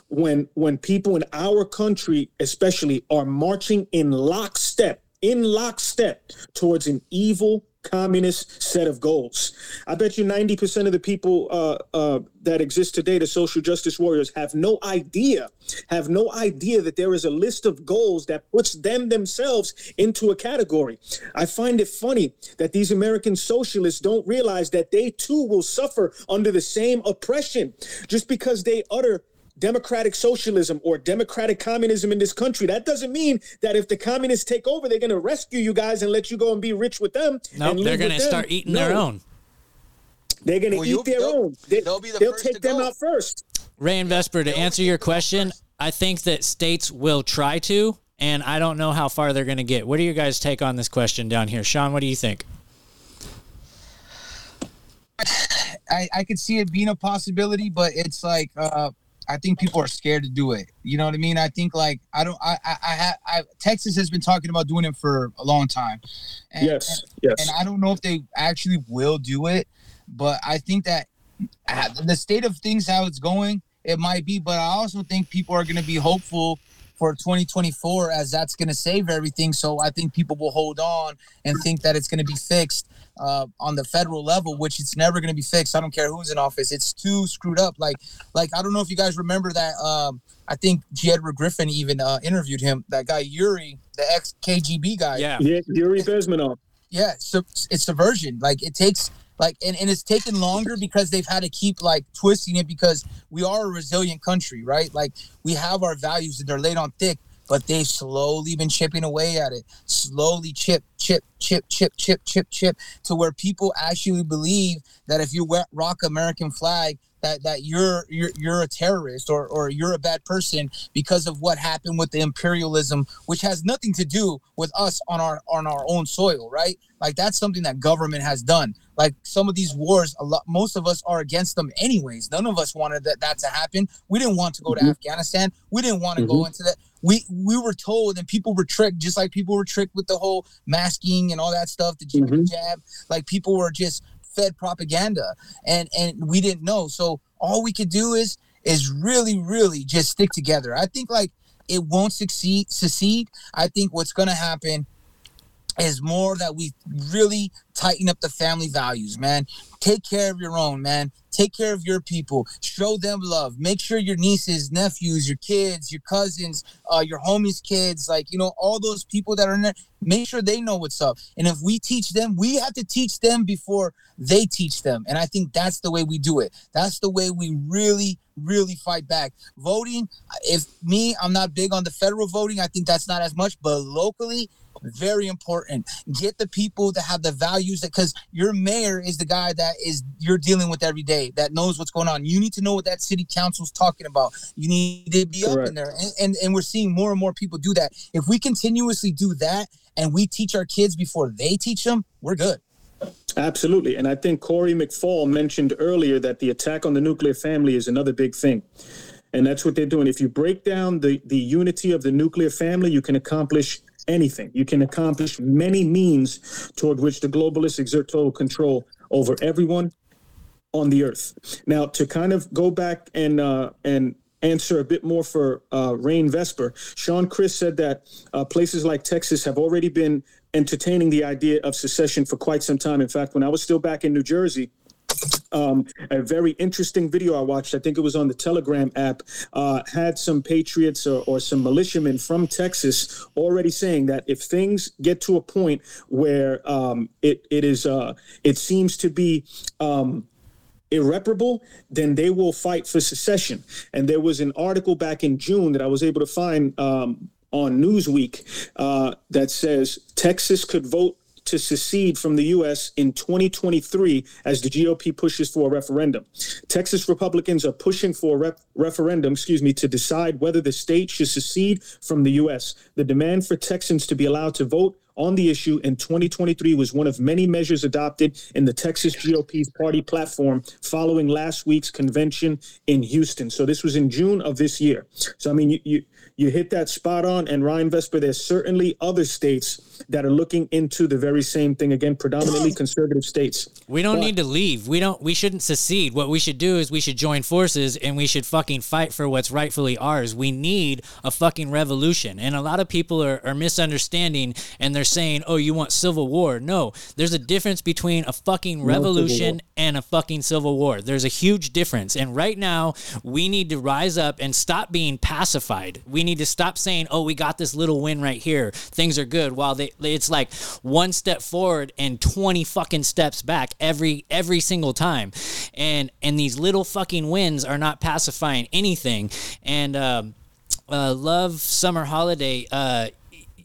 when when people in our country especially are marching in lockstep in lockstep towards an evil communist set of goals. I bet you 90% of the people uh, uh, that exist today, the social justice warriors, have no idea, have no idea that there is a list of goals that puts them themselves into a category. I find it funny that these American socialists don't realize that they too will suffer under the same oppression just because they utter democratic socialism or democratic communism in this country. That doesn't mean that if the communists take over, they're going to rescue you guys and let you go and be rich with them. No, nope, they're going to start eating no. their own. They're going to well, eat their own. They, will the they'll take them out first. Ray and Vesper, to answer your question, I think that states will try to, and I don't know how far they're going to get. What do you guys take on this question down here? Sean, what do you think? I, I could see it being a possibility, but it's like uh, I think people are scared to do it. You know what I mean? I think like I don't. I I, I, have, I Texas has been talking about doing it for a long time. And, yes. And, yes. And I don't know if they actually will do it, but I think that uh, the state of things how it's going, it might be. But I also think people are going to be hopeful for 2024 as that's going to save everything. So I think people will hold on and think that it's going to be fixed uh, on the federal level, which it's never going to be fixed. I don't care who's in office. It's too screwed up. Like, like I don't know if you guys remember that. Um, I think G. Edward Griffin even uh, interviewed him. That guy Yuri, the ex KGB guy. Yeah, yeah Yuri Bezmenov. Yeah, so it's subversion. Like it takes like and, and it's taken longer because they've had to keep like twisting it because we are a resilient country, right? Like we have our values and they're laid on thick but they've slowly been chipping away at it. Slowly chip, chip, chip, chip, chip, chip, chip, to where people actually believe that if you rock American flag, that that you're you're you're a terrorist or or you're a bad person because of what happened with the imperialism, which has nothing to do with us on our on our own soil, right? Like that's something that government has done. Like some of these wars, a lot, most of us are against them anyways. None of us wanted that, that to happen. We didn't want to go to mm-hmm. Afghanistan. We didn't want to mm-hmm. go into that. We we were told, and people were tricked, just like people were tricked with the whole masking and all that stuff, the mm-hmm. jab. Like people were just fed propaganda, and and we didn't know. So all we could do is is really, really just stick together. I think like it won't succeed. Succeed. I think what's going to happen is more that we really tighten up the family values, man. Take care of your own, man. Take care of your people. Show them love. Make sure your nieces, nephews, your kids, your cousins, uh, your homies' kids, like, you know, all those people that are in there, make sure they know what's up. And if we teach them, we have to teach them before they teach them. And I think that's the way we do it. That's the way we really, really fight back. Voting, if me, I'm not big on the federal voting. I think that's not as much, but locally, very important. Get the people that have the values that because your mayor is the guy that is you're dealing with every day that knows what's going on. You need to know what that city council is talking about. You need to be Correct. up in there. And, and and we're seeing more and more people do that. If we continuously do that and we teach our kids before they teach them, we're good. Absolutely. And I think Corey McFall mentioned earlier that the attack on the nuclear family is another big thing. And that's what they're doing. If you break down the, the unity of the nuclear family, you can accomplish anything. You can accomplish many means toward which the globalists exert total control over everyone on the earth. Now, to kind of go back and uh, and answer a bit more for uh, Rain Vesper, Sean Chris said that uh, places like Texas have already been entertaining the idea of secession for quite some time. In fact, when I was still back in New Jersey, um, a very interesting video I watched. I think it was on the Telegram app. Uh, had some patriots or, or, some militiamen from Texas already saying that if things get to a point where um, it it is uh, it seems to be um, irreparable, then they will fight for secession. And there was an article back in June that I was able to find um, on Newsweek uh, that says Texas could vote to secede from the U.S. in 2023 as the GOP pushes for a referendum. Texas Republicans are pushing for a rep- referendum, excuse me, to decide whether the state should secede from the U.S. The demand for Texans to be allowed to vote on the issue in 2023 was one of many measures adopted in the Texas GOP's party platform following last week's convention in Houston. So this was in June of this year. So I mean, you you, you hit that spot on. And Ryan Vesper, there's certainly other states that are looking into the very same thing. Again, predominantly conservative states. We don't But- need to leave. We don't. We shouldn't secede. What we should do is we should join forces and we should fucking fight for what's rightfully ours. We need a fucking revolution. And a lot of people are, are misunderstanding and they're saying, "Oh, you want civil war?" No, there's a difference between a fucking revolution and a fucking civil war. There's a huge difference. And right now, we need to rise up and stop being pacified. We need to stop saying, "Oh, we got this little win right here. Things are good." While they it's like one step forward and 20 fucking steps back every every single time. And and these little fucking wins are not pacifying anything. And um uh, love summer holiday uh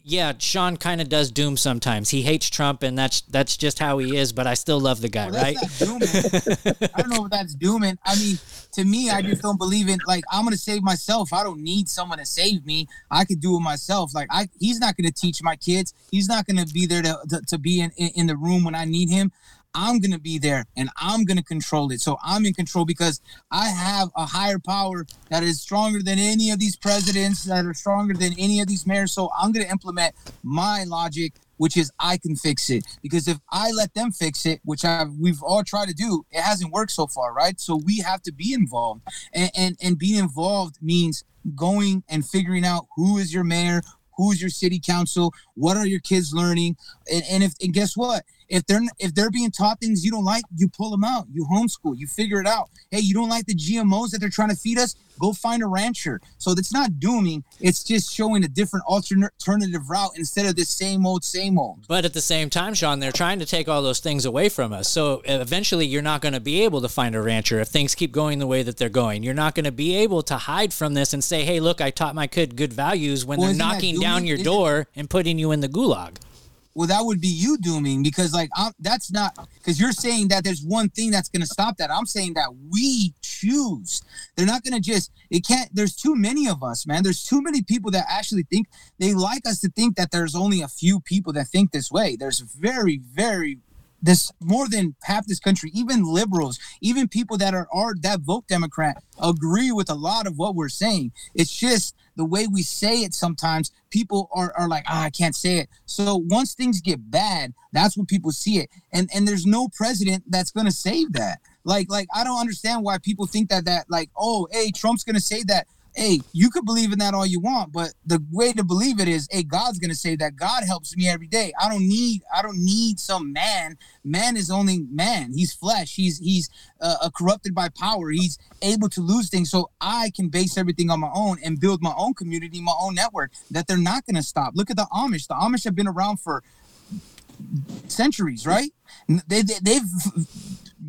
yeah, Sean kind of does doom sometimes. He hates Trump, and that's that's just how he is. But I still love the guy, Well, right? that's not dooming. I don't know if that's dooming. I mean, to me, I just don't believe in like I'm gonna save myself. I don't need someone to save me. I could do it myself. Like I, he's not gonna teach my kids. He's not gonna be there to to, to be in, in in the room when I need him. I'm gonna be there and I'm gonna control it. So I'm in control because I have a higher power that is stronger than any of these presidents, that are stronger than any of these mayors. So I'm gonna implement my logic, which is I can fix it. Because if I let them fix it, which I've, we've all tried to do, it hasn't worked so far, right? So we have to be involved, and and, and being involved means going and figuring out who is your mayor, who's your city council, what are your kids learning, and, and if and guess what? If they're if they're being taught things you don't like, you pull them out. You homeschool. You figure it out. Hey, you don't like the GMOs that they're trying to feed us? Go find a rancher. So it's not dooming. It's just showing a different alternative route instead of the same old, same old. But at the same time, Sean, they're trying to take all those things away from us. So eventually, you're not going to be able to find a rancher if things keep going the way that they're going. You're not going to be able to hide from this and say, "Hey, look, I taught my kid good values." When Well, they're knocking down your door and putting you in the gulag. Well, that would be you dooming because, like, I'm, that's not because you're saying that there's one thing that's going to stop that. I'm saying that we choose. They're not going to just, it can't, there's too many of us, man. There's too many people that actually think, they like us to think that there's only a few people that think this way. There's very, very, this more than half this country, even liberals, even people that are, are that vote Democrat agree with a lot of what we're saying. It's just the way we say it sometimes, people are, are like, ah, I can't say it. So once things get bad, that's when people see it. And and there's no president that's gonna save that. Like, like I don't understand why people think that that like, oh, hey, Trump's gonna say that. Hey, you could believe in that all you want, but the way to believe it is, hey, God's gonna say that. God helps me every day. I don't need, I don't need some man. Man is only man. He's flesh. He's he's uh, uh, corrupted by power. He's able to lose things. So I can base everything on my own and build my own community, my own network. That they're not gonna stop. Look at the Amish. The Amish have been around for centuries, right? They, they they've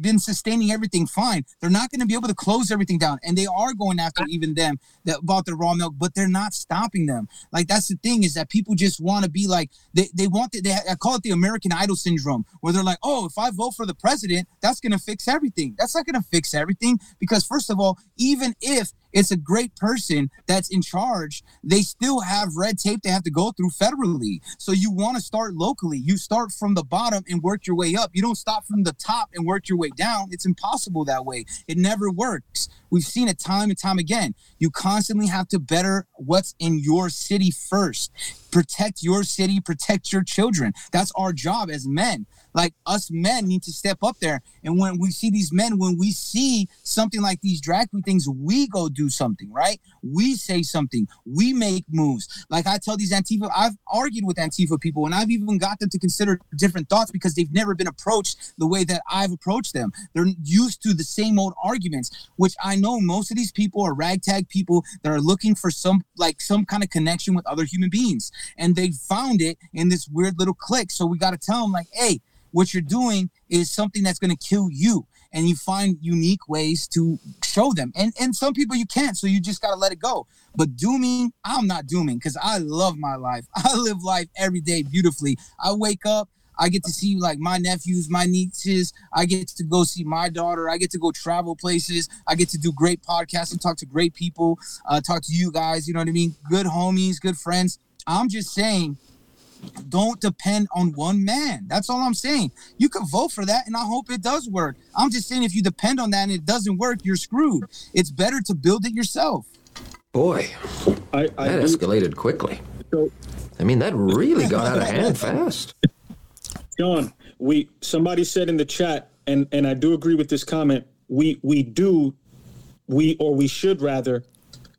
been sustaining everything fine. They're not going to be able to close everything down, and they are going after even them that bought the raw milk, but they're not stopping them. Like that's the thing is that people just want to be like they they want the, they I call it the American Idol syndrome, where they're like, oh, if I vote for the president, that's going to fix everything. That's not going to fix everything because first of all, even if it's a great person that's in charge, they still have red tape they have to go through federally. So you want to start locally. You start from the bottom and work your way up. You don't stop from the top and work your way down. It's impossible that way. It never works. We've seen it time and time again. You constantly have to better what's in your city first. Protect your city, protect your children. That's our job as men. Like us men need to step up there. And when we see these men, when we see something like these drag queen things, we go do something, right? We say something. We make moves. Like I tell these Antifa, I've argued with Antifa people and I've even got them to consider different thoughts because they've never been approached the way that I've approached them. They're used to the same old arguments, which I know most of these people are ragtag people that are looking for some like some kind of connection with other human beings. And they found it in this weird little clique. So we got to tell them like, hey, what you're doing is something that's going to kill you. And you find unique ways to show them. And and some people you can't so you just got to let it go. But dooming i'm not dooming because i love my life. I live life every day beautifully. I wake up I get to see like my nephews, my nieces. I get to go see my daughter. I get to go travel places. I get to do great podcasts and talk to great people. Uh, talk to you guys. You know what I mean? Good homies, good friends. I'm just saying don't depend on one man. That's all I'm saying. You can vote for that, and I hope it does work. I'm just saying if you depend on that and it doesn't work, you're screwed. It's better to build it yourself. Boy, I, I that escalated quickly. So- I mean, that really got out of hand fast. John, we somebody said in the chat, and and I do agree with this comment. We we do, we or we should rather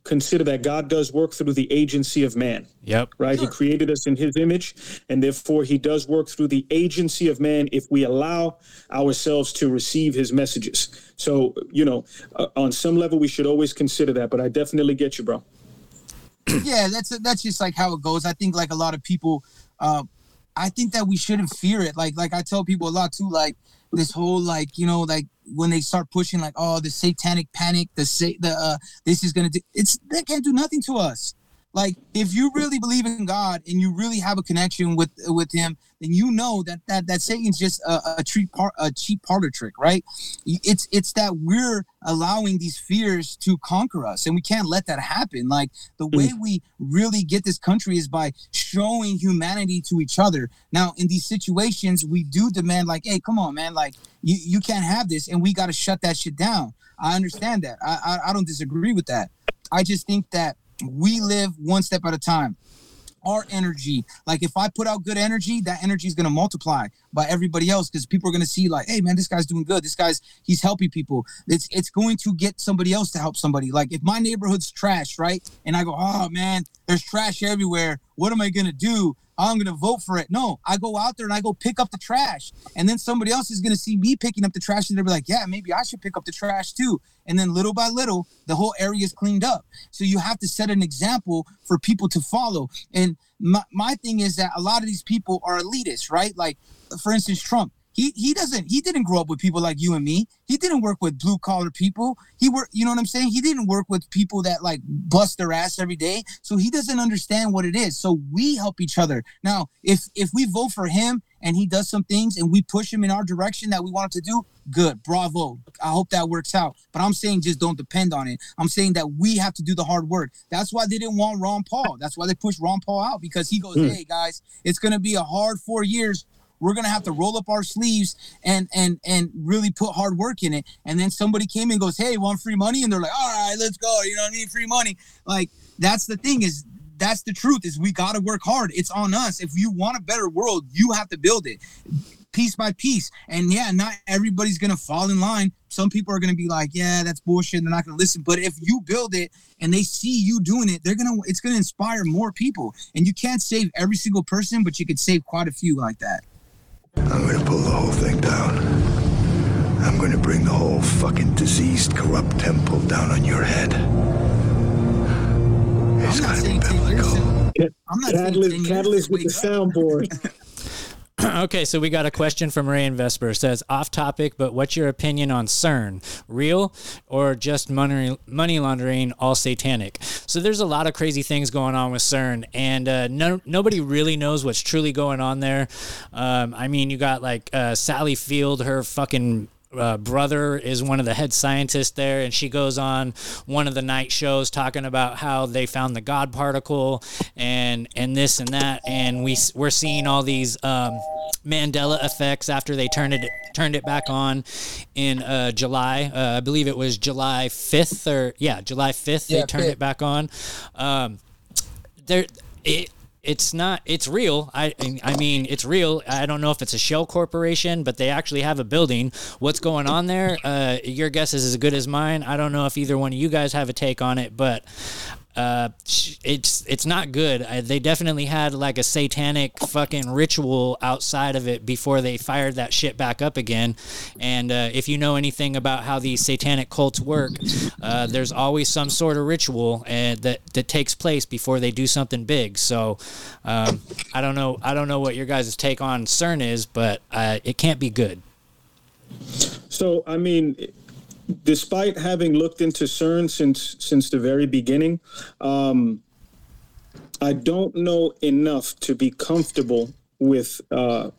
consider that God does work through the agency of man. Yep. Right. He created us in His image, and therefore He does work through the agency of man if we allow ourselves to receive His messages. So you know, uh, on some level, we should always consider that. But I definitely get you, bro. yeah, that's that's just like how it goes. I think like a lot of people, uh, I think that we shouldn't fear it. Like like I tell people a lot too. Like this whole like you know like when they start pushing like oh the satanic panic the say the uh, this is gonna do it's that can't do nothing to us. Like if you really believe in God and you really have a connection with with Him, then you know that that that Satan's just a, a cheap part a cheap parlor trick, right? It's it's that we're allowing these fears to conquer us, and we can't let that happen. Like the mm. way we really get this country is by showing humanity to each other. Now, in these situations, we do demand like, hey, come on, man, like you you can't have this, and we got to shut that shit down. I understand that. I, I I don't disagree with that. I just think that we live one step at a time. Our energy like if i put out good energy that energy is going to multiply by everybody else because people are going to see like hey man this guy's doing good. This guy's he's helping people. It's it's going to get somebody else to help somebody. Like if my neighborhood's trash right and i go oh man there's trash everywhere. What am i going to do I'm gonna vote for it. No, I go out there and I go pick up the trash, and then somebody else is gonna see me picking up the trash, and they'll be like, "Yeah, maybe I should pick up the trash too." And then little by little, the whole area is cleaned up. So you have to set an example for people to follow. And my, my thing is that a lot of these people are elitists, right? Like, for instance, Trump. He, he doesn't he didn't grow up with people like you and me. He didn't work with blue collar people. He work you know what I'm saying? He didn't work with people that like bust their ass every day. So he doesn't understand what it is. So we help each other. Now, if if we vote for him and he does some things and we push him in our direction that we want to do, good. Bravo. I hope that works out. But I'm saying just don't depend on it. I'm saying that we have to do the hard work. That's why they didn't want Ron Paul. That's why they pushed Ron Paul out because he goes, Hmm. "Hey guys, it's going to be a hard 4 years we're gonna have to roll up our sleeves and and and really put hard work in it. And then somebody came and goes, "Hey, want free money?" And they're like, "All right, let's go." You know, I need free money. Like that's the thing is that's the truth is we got to work hard. It's on us. If you want a better world, you have to build it piece by piece. And yeah, not everybody's gonna fall in line. Some people are gonna be like, "Yeah, that's bullshit." They're not gonna listen. But if you build it and they see you doing it, they're gonna it's gonna inspire more people. And you can't save every single person, but you could save quite a few like that. I'm gonna pull the whole thing down. I'm gonna bring the whole fucking diseased, corrupt temple down on your head. It's gonna be biblical. I'm not Catalyst, catalyst with the soundboard. okay, so we got a question from Ray Vesper. It says off topic, but what's your opinion on CERN? Real or just money money laundering, all satanic? So there's a lot of crazy things going on with CERN, and uh, no nobody really knows what's truly going on there. Um, I mean, you got like uh, Sally Field, her fucking uh, brother is one of the head scientists there, and she goes on one of the night shows talking about how they found the God particle and and this and that, and we we're seeing all these um, Mandela effects after they turned it turned it back on in uh, July. Uh, I believe it was July fifth or yeah, July fifth. Yeah, they turned 5th. it back on. Um, there it it's not it's real. I i mean it's real. I don't know if it's a shell corporation but they actually have a building. What's going on there? Uh your guess is as good as mine. I don't know if either one of you guys have a take on it but uh, it's it's not good. I, they definitely had like a satanic fucking ritual outside of it before they fired that shit back up again. And uh, if you know anything about how these satanic cults work, uh, there's always some sort of ritual uh, that that takes place before they do something big. So um, I don't know. I don't know what your guys' take on CERN is, but uh, it can't be good. So, I mean, despite having looked into CERN since since the very beginning, um, I don't know enough to be comfortable with uh,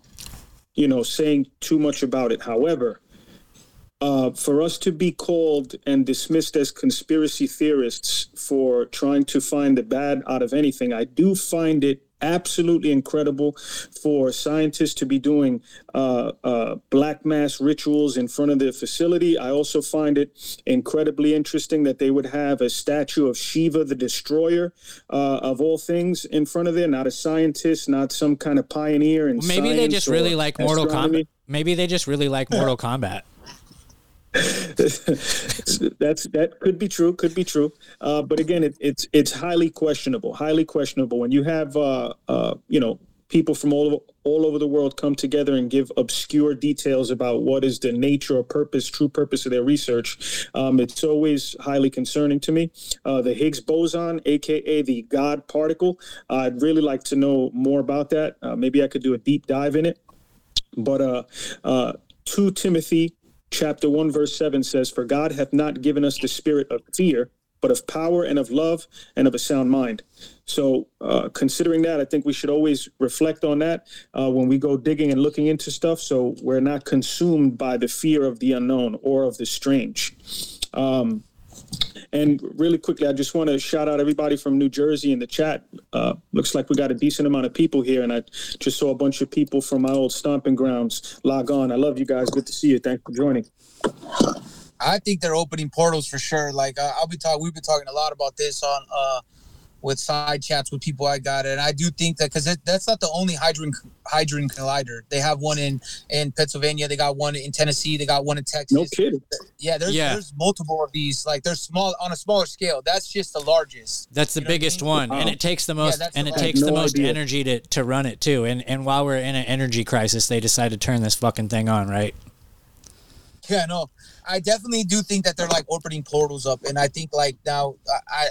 you know, saying too much about it. However, uh, for us to be called and dismissed as conspiracy theorists for trying to find the bad out of anything, I do find it absolutely incredible for scientists to be doing uh, uh, black mass rituals in front of the facility. I also find it incredibly interesting that they would have a statue of Shiva the Destroyer, uh, of all things, in front of there. Not a scientist, not some kind of pioneer. In Maybe they just really like Mortal. Kombat. Maybe they just really like Mortal Kombat. That's that could be true, could be true. Uh, but again, it, it's it's highly questionable, highly questionable when you have uh, uh, you know people from all over, all over the world come together and give obscure details about what is the nature or purpose, true purpose of their research. Um, it's always highly concerning to me. Uh, the Higgs boson, aka the God particle, I'd really like to know more about that. Uh, maybe I could do a deep dive in it. But uh, uh, 2 Timothy chapter 1 verse 7 says for god hath not given us the spirit of fear but of power and of love and of a sound mind. So uh, considering that i think we should always reflect on that uh, when we go digging and looking into stuff so we're not consumed by the fear of the unknown or of the strange. Um, and really quickly, I just want to shout out everybody from New Jersey in the chat. Uh, looks like we got a decent amount of people here, and I just saw a bunch of people from my old stomping grounds log on. I love you guys. Good to see you. Thanks for joining. I think they're opening portals for sure. Like uh, I'll be talking, we've been talking a lot about this on uh with side chats with people I got, and I do think that because that's not the only hydrogen hydrogen collider. They have one in in Pennsylvania. They got one in Tennessee. They got one in Texas. No kidding. Yeah, there's Yeah. there's multiple of these. Like they're small on a smaller scale. That's just the largest. That's the biggest one, and it takes the most, that's and the it largest. takes the most idea. energy to to run it too. And and while we're in an energy crisis, they decide to turn this fucking thing on, right? Yeah, no, I definitely do think that they're like opening portals up, and I think like now I.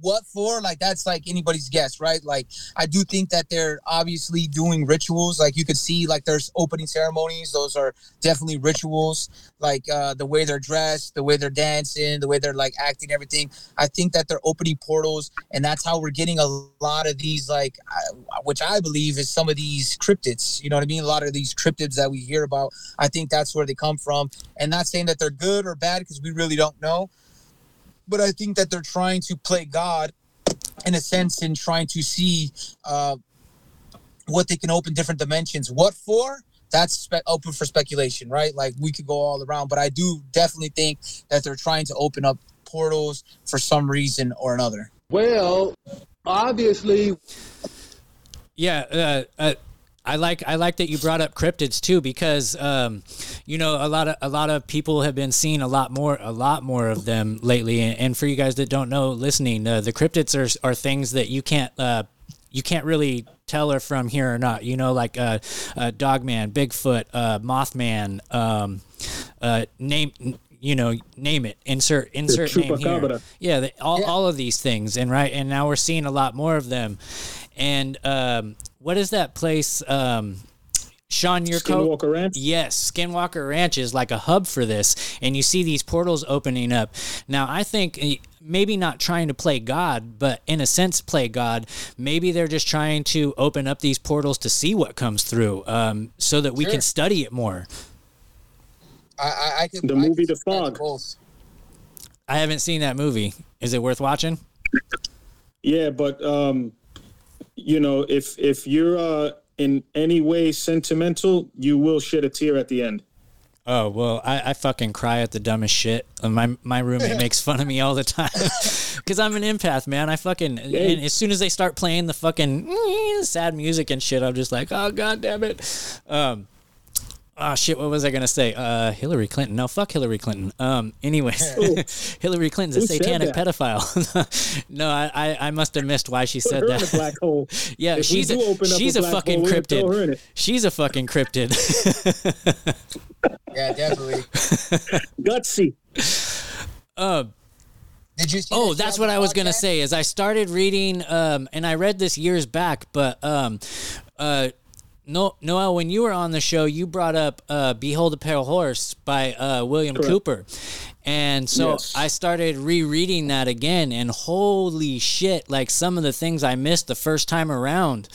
What for? Like that's like anybody's guess right? Like i do think that they're obviously doing rituals. Like you could see like there's opening ceremonies. Those are definitely rituals. Like uh the way they're dressed the way they're dancing the way they're like acting everything. I think that they're opening portals and that's how we're getting a lot of these like which i believe is some of these cryptids. You know what i mean? A lot of these cryptids that we hear about i think that's where they come from. And not saying that they're good or bad because we really don't know but I think that they're trying to play God in a sense in trying to see uh, what they can open different dimensions. What for? That's spe- open for speculation, right? Like we could go all around, but I do definitely think that they're trying to open up portals for some reason or another. Well, obviously, Yeah, uh, uh, I like I like that you brought up cryptids too because um, you know a lot of a lot of people have been seeing a lot more a lot more of them lately. And, and for you guys that don't know, listening, uh, the cryptids are are things that you can't. Uh, you can't really tell are from here or not. You know, like uh, uh, Dogman, Bigfoot, uh, Mothman, um, uh, name you know, name it, insert insert name here. Yeah, the, all, all of these things, and right, and now we're seeing a lot more of them. And um, what is that place? Um, Sean, your Skinwalker Ranch? Yes, Skinwalker Ranch is like a hub for this, and you see these portals opening up. Now, I think eh, maybe not trying to play God, but in a sense, play God. Maybe they're just trying to open up these portals to see what comes through, um, so that we Sure. can study it more. I, I, I could The I movie could The subscribe Fog. I haven't seen that movie. Is it worth watching? Yeah, but um, you know, if if you're uh, in any way sentimental, you will shed a tear at the end. Oh well, I, I fucking cry at the dumbest shit. And my my roommate makes fun of me all the time because I'm an empath, man. I fucking and as soon as they start playing the fucking sad music and shit, I'm just like, oh god damn it. Um, oh shit, what was I gonna say? Uh, Hillary Clinton. No, fuck Hillary Clinton. Um, anyways, Hillary Clinton's a Who said satanic pedophile. no, I, I I must have missed why she Put said her that. in a black hole. Yeah, If she's a, she's a a, black fucking hole, we're gonna throw her in cryptid. She's a fucking cryptid. Yeah, definitely. Gutsy. Um, Did you? See Oh, that's what I was the gonna say. Is I started reading, um, and I read this years back, but um, uh, no, Noel, when you were on the show, you brought up uh, "Behold a Pale Horse" by uh, William Correct. Cooper, and so Yes. I started rereading that again, and holy shit! Like some of the things I missed the first time around.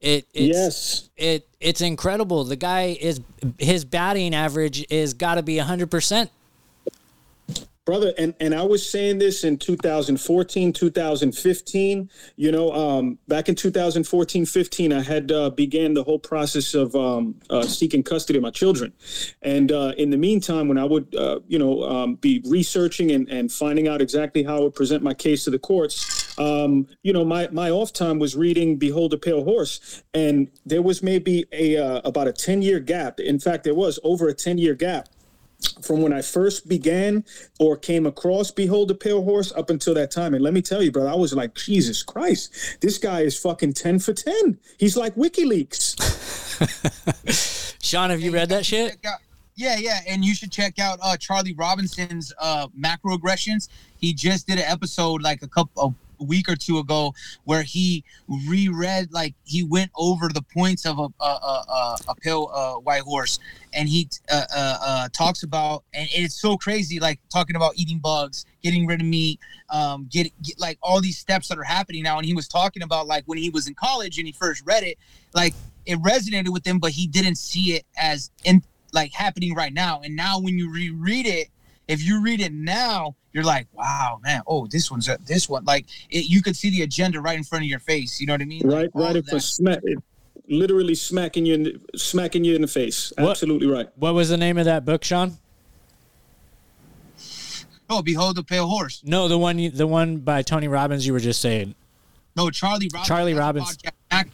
It it's, Yes. It it's incredible. The guy is his batting average is got to be hundred percent. Brother and and i was saying this in 2014 2015 you know um back in 2014 15 i had uh, began the whole process of um uh, seeking custody of my children. And uh in the meantime when i would uh you know um be researching and and finding out exactly how i would present my case to the courts um you know my my off time was reading behold a pale horse and there was maybe a uh, about a 10 year gap. In fact there was over a 10 year gap from when I first began or came across Behold the Pale Horse up until that time. And let me tell you, brother, I was like, Jesus Christ, this guy is fucking 10 for 10. He's like WikiLeaks. Sean, have you read that shit? Out- Yeah, yeah, and you should check out uh, Charlie Robinson's uh, macroaggressions. He just did an episode like a couple a week or two ago where he reread like he went over the points of a a, a, a, pale uh, white horse, and he uh, uh, uh, talks about and it's so crazy like talking about eating bugs, getting rid of meat, um, get, get like all these steps that are happening now. And he was talking about like when he was in college and he first read it, like it resonated with him, but he didn't see it as in like happening right now. And now when you reread it, if you read it now, you're like, wow, man, oh, this one's a, this one. Like it, you could see the agenda right in front of your face. You know what I mean? right, right. If a smack, literally smacking you, in the, smacking you in the face. Absolutely right. What was the name of that book, Sean? Oh, behold the pale horse. No, the one you, the one by Tony Robbins you were just saying. No, Charlie Robbins. Charlie has Robbins. podcast, Mac,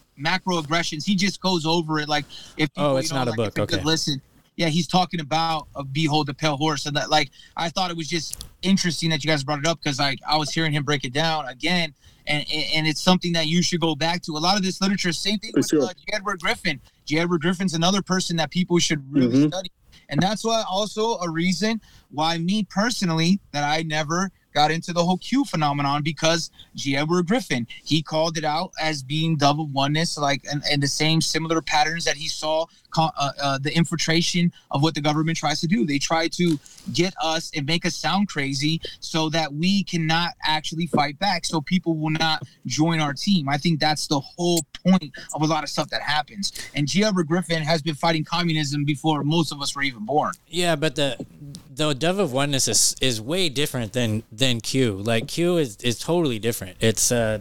macroaggressions. He just goes over it like if oh, people, Oh, it's you know, not a book, if they could okay. Listen, yeah, he's talking about a behold the pale horse, and that like I thought it was just interesting that you guys brought it up because like I was hearing him break it down again, and and it's something that you should go back to. A lot of this literature, same thing For with sure. uh, G. Edward Griffin. G. Edward Griffin's another person that people should really Mhm. study, and that's why also a reason why me personally that I never got into the whole Q phenomenon because G. Edward Griffin he called it out as being dove of oneness, like and, and the same similar patterns that he saw uh, uh, the infiltration of what the government tries to do. They try to get us and make us sound crazy so that we cannot actually fight back, so people will not join our team. I think that's the whole point of a lot of stuff that happens. And G. Edward Griffin has been fighting communism before most of us were even born. Yeah, but the the dove of oneness is is way different than than Q. Like Q is is totally different. It's uh,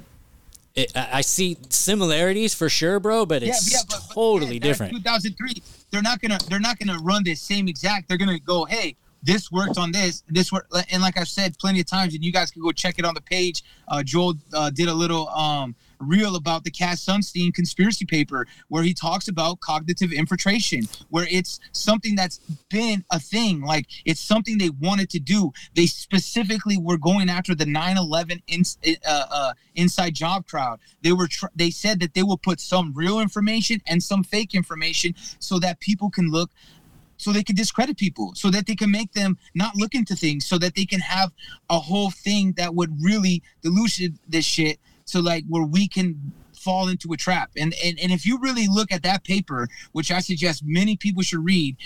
it, I see similarities for sure, bro, but it's totally different. 2003 they're not gonna they're not gonna run this same exact they're gonna go hey this worked on this this worked and like i've said plenty of times and you guys can go check it on the page. Uh joel uh, did a little um reel about the Cass Sunstein conspiracy paper where he talks about cognitive infiltration where it's something that's been a thing. Like it's something they wanted to do. They specifically were going after the 9-11 in, uh, uh, inside job crowd. They were tr- they said that they will put some real information and some fake information so that people can look so they can discredit people so that they can make them not look into things so that they can have a whole thing that would really dilution this shit so like where we can fall into a trap. And, and and if you really look at that paper which i suggest many people should read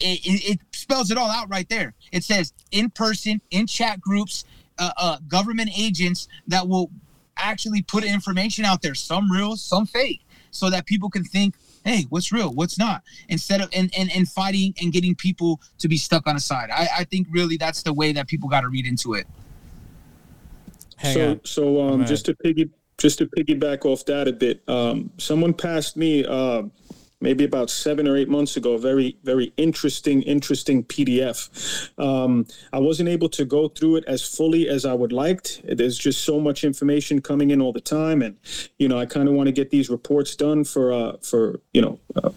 it, it, it spells it all out right there. It says in person in chat groups uh, uh, government agents that will actually put information out there some real some fake so that people can think hey what's real? What's not? Instead of and and, and fighting and getting people to be stuck on a side. I, I think really that's the way that people got to read into it. So so um just to piggy just to piggyback off that a bit um someone passed me uh maybe about seven or eight months ago very very interesting interesting pdf um i wasn't able to go through it as fully as i would liked. There's just so much information coming in all the time and you know i kind of want to get these reports done for uh for you know uh,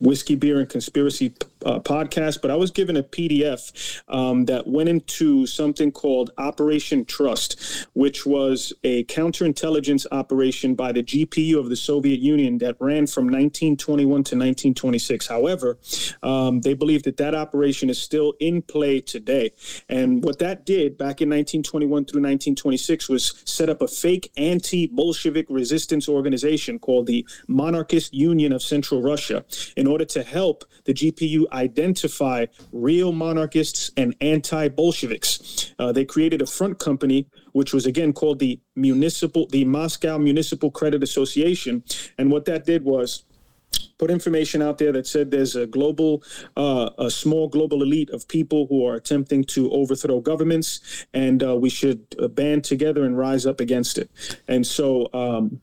whiskey beer and conspiracy uh, podcast but i was given a pdf um, that went into something called operation trust which was a counterintelligence operation by the gpu of the soviet union that ran from 1921 to 1926 however um, they believe that that operation is still in play today. And what that did back in 1921 through 1926 was set up a fake anti-bolshevik resistance organization called the monarchist union of central russia in order to help the GPU identify real monarchists and anti-Bolsheviks. Uh, they created a front company, which was again called the Municipal, the Moscow Municipal Credit Association, and what that did was put information out there that said there's a global, uh, a small global elite of people who are attempting to overthrow governments, and uh, we should uh, band together and rise up against it. And so, um,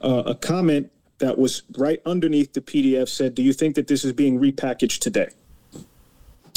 uh, a comment that was right underneath the PDF said, "Do you think that this is being repackaged today?"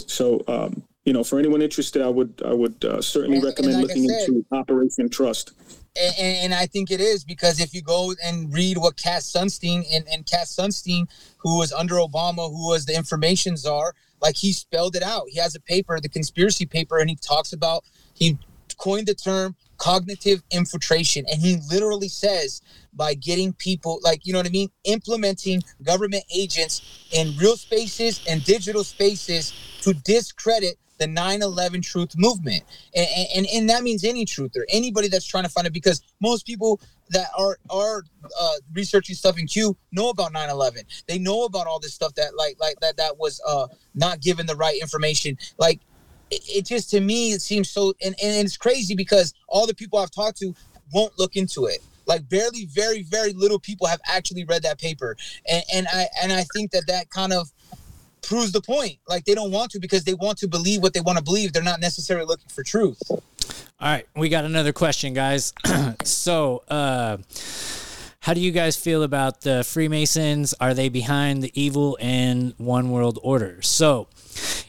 So, um, you know, for anyone interested, I would I would uh, certainly And- and recommend like looking said- into Operation Trust. and, and, and I think it is because if you go and read what Cass Sunstein and, and Cass Sunstein, who was under Obama, who was the information czar, like he spelled it out. He has a paper, the conspiracy paper, and he talks about he coined the term cognitive infiltration, and he literally says by getting people like you know what I mean, implementing government agents in real spaces and digital spaces to discredit the 9-11 truth movement. And, and and that means any truther anybody that's trying to find it because most people that are are uh, researching stuff in q know about 9-11 they know about all this stuff that like like that that was uh not given the right information. Like it, just to me it seems so and, and it's crazy because all the people i've talked to won't look into it like barely very very little people have actually read that paper and, and i and i think that that kind of proves the point. Like they don't want to because they want to believe what they want to believe. They're not necessarily looking for truth. All right, we got another question, guys. so, uh, how do you guys feel about the Freemasons? Are they behind the evil and one world order? So,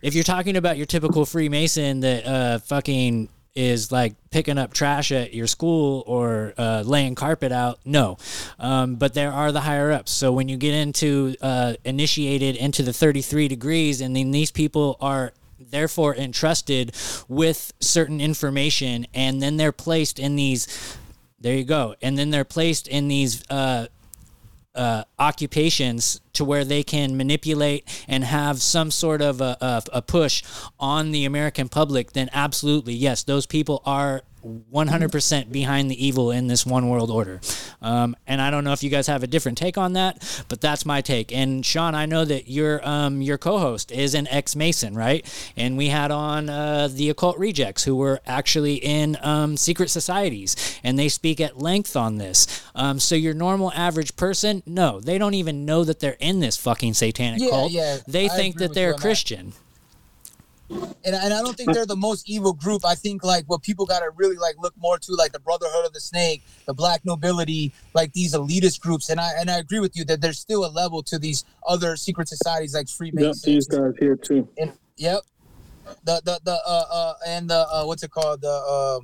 if you're talking about your typical Freemason that uh, fucking is like picking up trash at your school or uh, laying carpet out, no. Um, but there are the higher ups. So when you get into uh, initiated into the 33 degrees, and then these people are therefore entrusted with certain information and then they're placed in these there you go. And then they're placed in these uh, uh, occupations to where they can manipulate and have some sort of a, a, a push on the American public, then absolutely, yes, those people are 100% behind the evil in this one world order. Um, and I don't know if you guys have a different take on that, but that's my take. And Sean, I know that your um, your co-host is an ex-Mason, right? And we had on uh, the Occult Rejects, who were actually in um, secret societies, and they speak at length on this. Um, so your normal average person, no, they don't even know that they're in this fucking satanic Yeah, cult. yeah, they I think that they're a on that. And, and I don't think they're the most evil group. I think like what people got to really like look more to like the Brotherhood of the Snake, the Black Nobility, like these elitist groups. And I and I agree with you that there's still a level to these other secret societies like Freemasons. Yep, these guys here too. And yep, the the the uh, uh and the uh, what's it called the uh,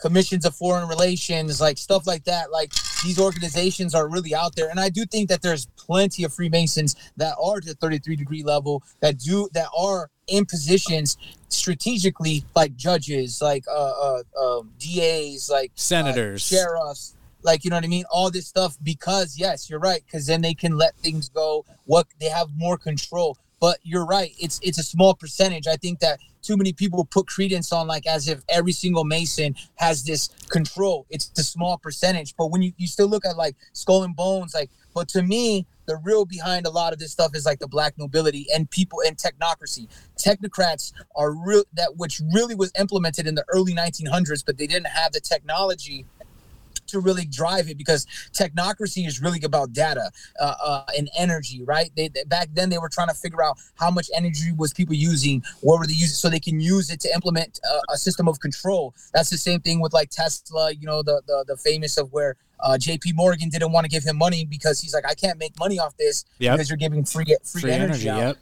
commissions of foreign relations, like stuff like that. Like these organizations are really out there, and I do think that there's plenty of Freemasons that are to the 33 degree level that do that are in positions strategically, like judges, like uh, uh um, DAs, like uh, Senators. sheriffs. Like you know what I mean? All this stuff because yes, you're right. Because then they can let things go. What they have more control. But you're right. It's it's a small percentage. I think that too many people put credence on like as if every single Mason has this control. It's a small percentage. But when you, you still look at like Skull and Bones, like but to me, the real behind a lot of this stuff is like the black nobility and people and technocracy. Technocrats are real that which really was implemented in the early 1900s, but they didn't have the technology to really drive it because technocracy is really about data uh, uh, and energy, right? They, they- back then they were trying to figure out how much energy was people using, what were they using, so they can use it to implement a, a system of control. That's the same thing with like Tesla, you know, the the, the famous of where. Uh, J.P. Morgan didn't want to give him money because he's like, I can't make money off this Yep. because you're giving free free, Free energy. energy, out yep.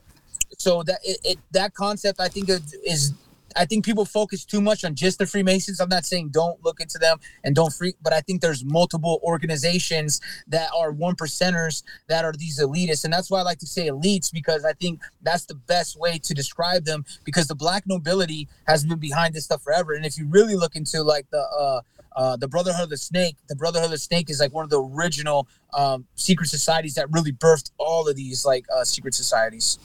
so that it, it that concept i think is i think people focus too much on just the freemasons i'm not saying don't look into them and don't free but i think there's multiple organizations that are one percenters that are these elitists and that's why i like to say elites because i think that's the best way to describe them because the black nobility has been behind this stuff forever and if you really look into like the uh uh, the Brotherhood of the Snake. The Brotherhood of the Snake is like one of the original um, secret societies that really birthed all of these like uh, secret societies.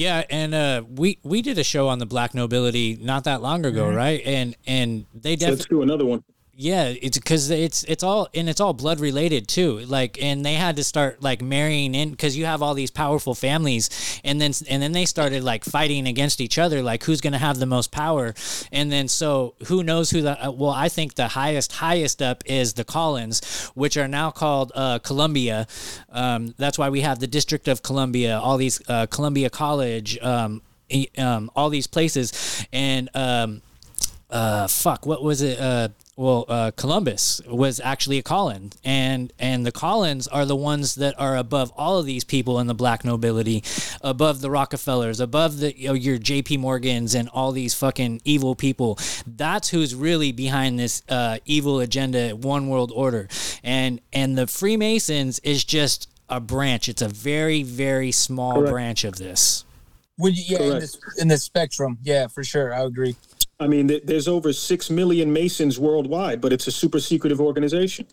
Yeah, and uh, we we did a show on the black nobility not that long ago, Mhm. right? And and they So let's do another one. Yeah, it's because it's it's all and it's all blood related too. Like, and they had to start like marrying in because you have all these powerful families, and then and then they started like fighting against each other, like who's going to have the most power, and then so who knows who the uh, well, I think the highest highest up is the Collins, which are now called uh, Columbia. Um, that's why we have the District of Columbia, all these uh, Columbia College, um, um, all these places, and um, uh, fuck, what was it? Uh, well, uh, Columbus was actually a Collin, and and the Collins are the ones that are above all of these people in the black nobility, above the Rockefellers, above the you know, your J.P. Morgans and all these fucking evil people. That's who's really behind this uh, evil agenda, one world order, and and the Freemasons is just a branch. It's a very very small Correct. branch of this. When you, yeah, in this in the spectrum, yeah, for sure, I agree. I mean, th- there's over six million Masons worldwide, but it's a super secretive organization.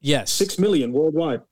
Yes, Six million worldwide.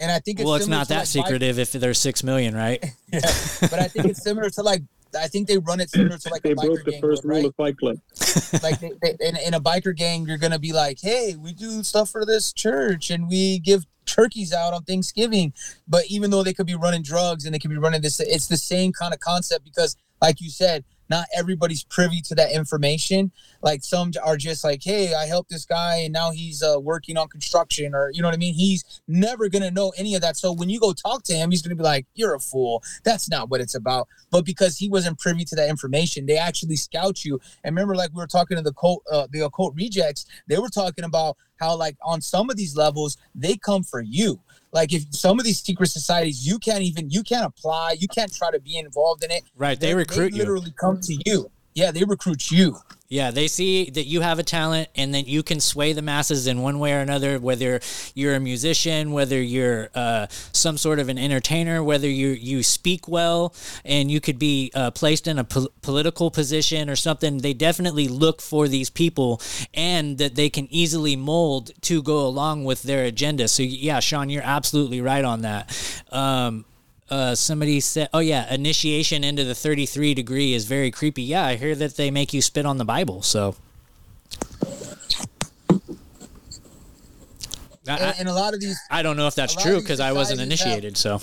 And I think it's well, it's not that like, secretive if there's six million, right? yeah, but I think it's similar to like I think they run it similar to like They a biker broke the gang, first right? rule of Fight Club. like they, they, in, in a biker gang, you're gonna be like, hey, we do stuff for this church and we give turkeys out on Thanksgiving. But even though they could be running drugs and they could be running this, it's the same kind of concept because, like you said, not everybody's privy to that information. Like some are just like, hey, I helped this guy and now he's uh, working on construction, or you know what I mean. He's never gonna know any of that. So when you go talk to him, he's gonna be like, you're a fool. That's not what it's about. But because he wasn't privy to that information, they actually scout you. And remember, like we were talking to the cult, uh, the occult rejects, they were talking about how, like, on some of these levels, they come for you. Like, if some of these secret societies, you can't even, you can't apply, you can't try to be involved in it. Right, they They're- recruit you. literally come to you. Yeah, they recruit you. Yeah, they see that you have a talent and that you can sway the masses in one way or another, whether you're a musician, whether you're uh, some sort of an entertainer, whether you, you speak well and you could be uh, placed in a pol- political position or something. They definitely look for these people and that they can easily mold to go along with their agenda. So, yeah, Sean, you're absolutely right on that. Um, uh, somebody said, "Oh yeah, initiation into the 33 degree is very creepy." Yeah, I hear that they make you spit on the Bible. So, I, And, and a lot of these I don't know if that's true because I wasn't societies have- initiated. So,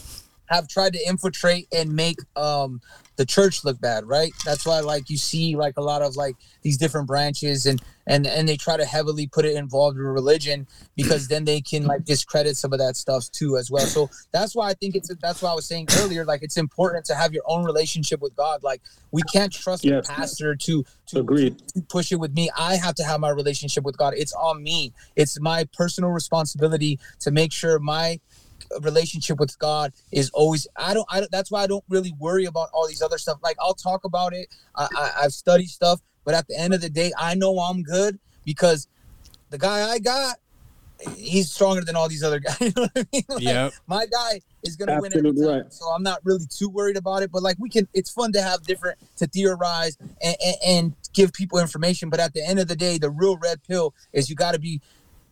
have tried to infiltrate and make um the church look bad right? That's why like you see like a lot of like these different branches and and and they try to heavily put it involved in religion because then they can like discredit some of that stuff too as well. So that's why i think it's that's why i was saying earlier like it's important to have your own relationship with god. Like we can't trust Yes. the pastor to to, Agreed. to push it with me. I have to have my relationship with god. It's on me. It's my personal responsibility to make sure my relationship with God is always I don't I don't that's why I don't really worry about all these other stuff. Like I'll talk about it. I, I I've studied stuff, but at the end of the day, I know I'm good because the guy I got, he's stronger than all these other guys. You know I mean? Like, Yep. My guy is gonna win every time. right. So I'm not really too worried about it. But like we can it's fun to have different to theorize and, and, and give people information. But at the end of the day, the real red pill is you gotta be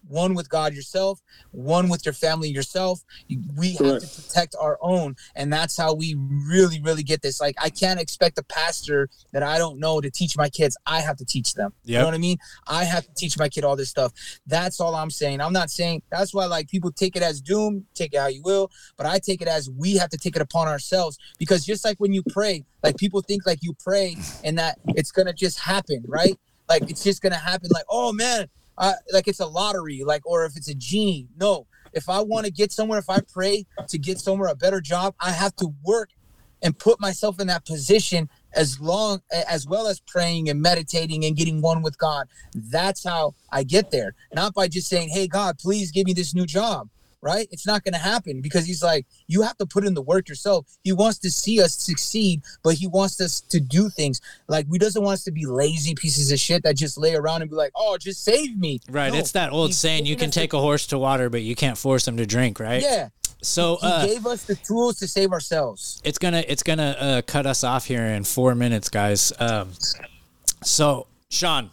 one with God yourself, one with your family yourself. You- We have to protect our own, and that's how we really, really get this. Like, I can't expect a pastor that I don't know to teach my kids. I have to teach them. You know what I mean? I have to teach my kid all this stuff. That's all I'm saying. I'm not saying that's why like people take it as doom, take it how you will, but I take it as we have to take it upon ourselves because just like when you pray, like people think like you pray and that it's gonna just happen, right? Like it's just gonna happen. Like, oh man, uh, like it's a lottery, like or if it's a genie. No, if I want to get somewhere, if I pray to get somewhere a better job, I have to work and put myself in that position as long as well as praying and meditating and getting one with God. That's how I get there. Not by just saying, "Hey God, please give me this new job." Right? It's not going to happen because he's like, you have to put in the work yourself. He wants to see us succeed, but he wants us to do things. Like, he doesn't want us to be lazy pieces of shit that just lay around and be like, oh, just save me. right, No, it's that old saying: you can take a horse to water, but you can't force him to drink. Right? Yeah. So, He uh, gave us the tools to save ourselves. it's gonna it's gonna uh, cut us off here in four minutes, guys. Um, so, Sean,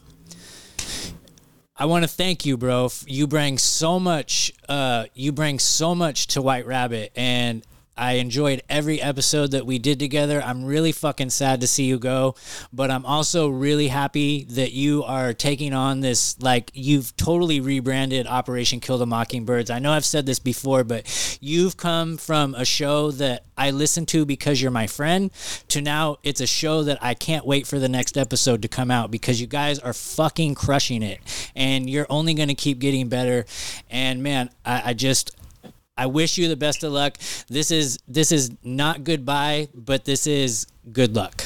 I want to thank you, bro. You bring so much. Uh, you bring so much to White Rabbit, and I enjoyed every episode that we did together. I'm really fucking sad to see you go, but I'm also really happy that you are taking on this. Like, you've totally rebranded Operation Kill the Mockingbirds. I know I've said this before, but you've come from a show that I listen to because you're my friend to now it's a show that I can't wait for the next episode to come out because you guys are fucking crushing it and you're only going to keep getting better. And man, I, I just. I wish you the best of luck. This is this is not goodbye, but this is good luck.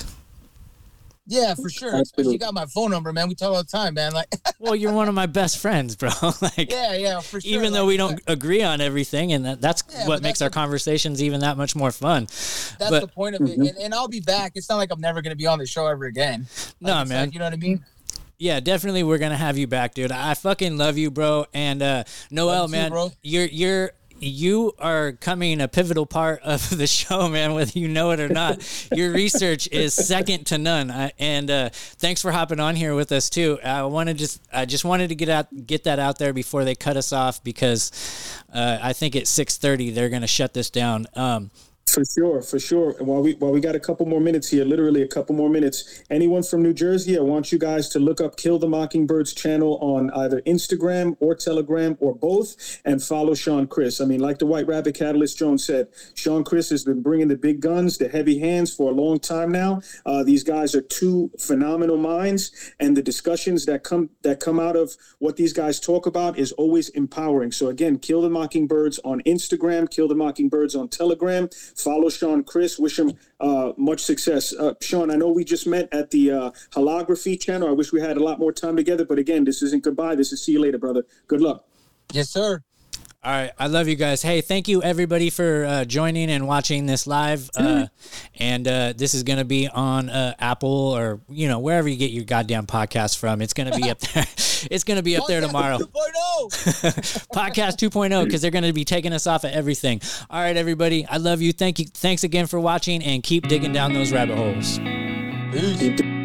Yeah, for sure. Especially you got my phone number, man. We talk all the time, man. Like, well, you're one of my best friends, bro. like, yeah, yeah, for sure. even though like, we don't agree on everything, and that, that's Yeah, what makes that's our conversations even that much more fun. That's but, the point of it. And, and I'll be back. It's not like I'm never gonna be on the show ever again. No, Like, it's man. like, you know what I mean? Yeah, definitely. We're gonna have you back, dude. I fucking love you, bro. And uh, Noel, man, bro. you're you're you are coming a pivotal part of the show, man. Whether you know it or not, your research is second to none. I, and uh, thanks for hopping on here with us too. I want to just I just wanted to get out get that out there before they cut us off because uh, I think at six thirty they're gonna shut this down. Um, For sure, for sure. And while we while we got a couple more minutes here, literally a couple more minutes. Anyone from New Jersey, I want you guys to look up Kill the Mockingbirds channel on either Instagram or Telegram or both, and follow Sean Chris. I mean, like the White Rabbit Catalyst Jones said, Sean Chris has been bringing the big guns, the heavy hands for a long time now. Uh, these guys are two phenomenal minds, and the discussions that come that come out of what these guys talk about is always empowering. So again, Kill the Mockingbirds on Instagram, Kill the Mockingbirds on Telegram. Follow Sean Chris. Wish him uh, much success. Uh, Sean, I know we just met at the uh, holography channel. I wish we had a lot more time together, but again, this isn't goodbye. This is see you later, brother. Good luck. Yes, sir. All right, I love you guys. Hey, thank you everybody for uh, joining and watching this live. Uh, and uh, this is going to be on uh, Apple or you know wherever you get your goddamn podcast from. It's going to be up there. It's going to be up there tomorrow. 2.0. Podcast 2.0 because they're going to be taking us off of everything. All right, everybody, I love you. Thank you. Thanks again for watching and keep digging down those rabbit holes. Thirty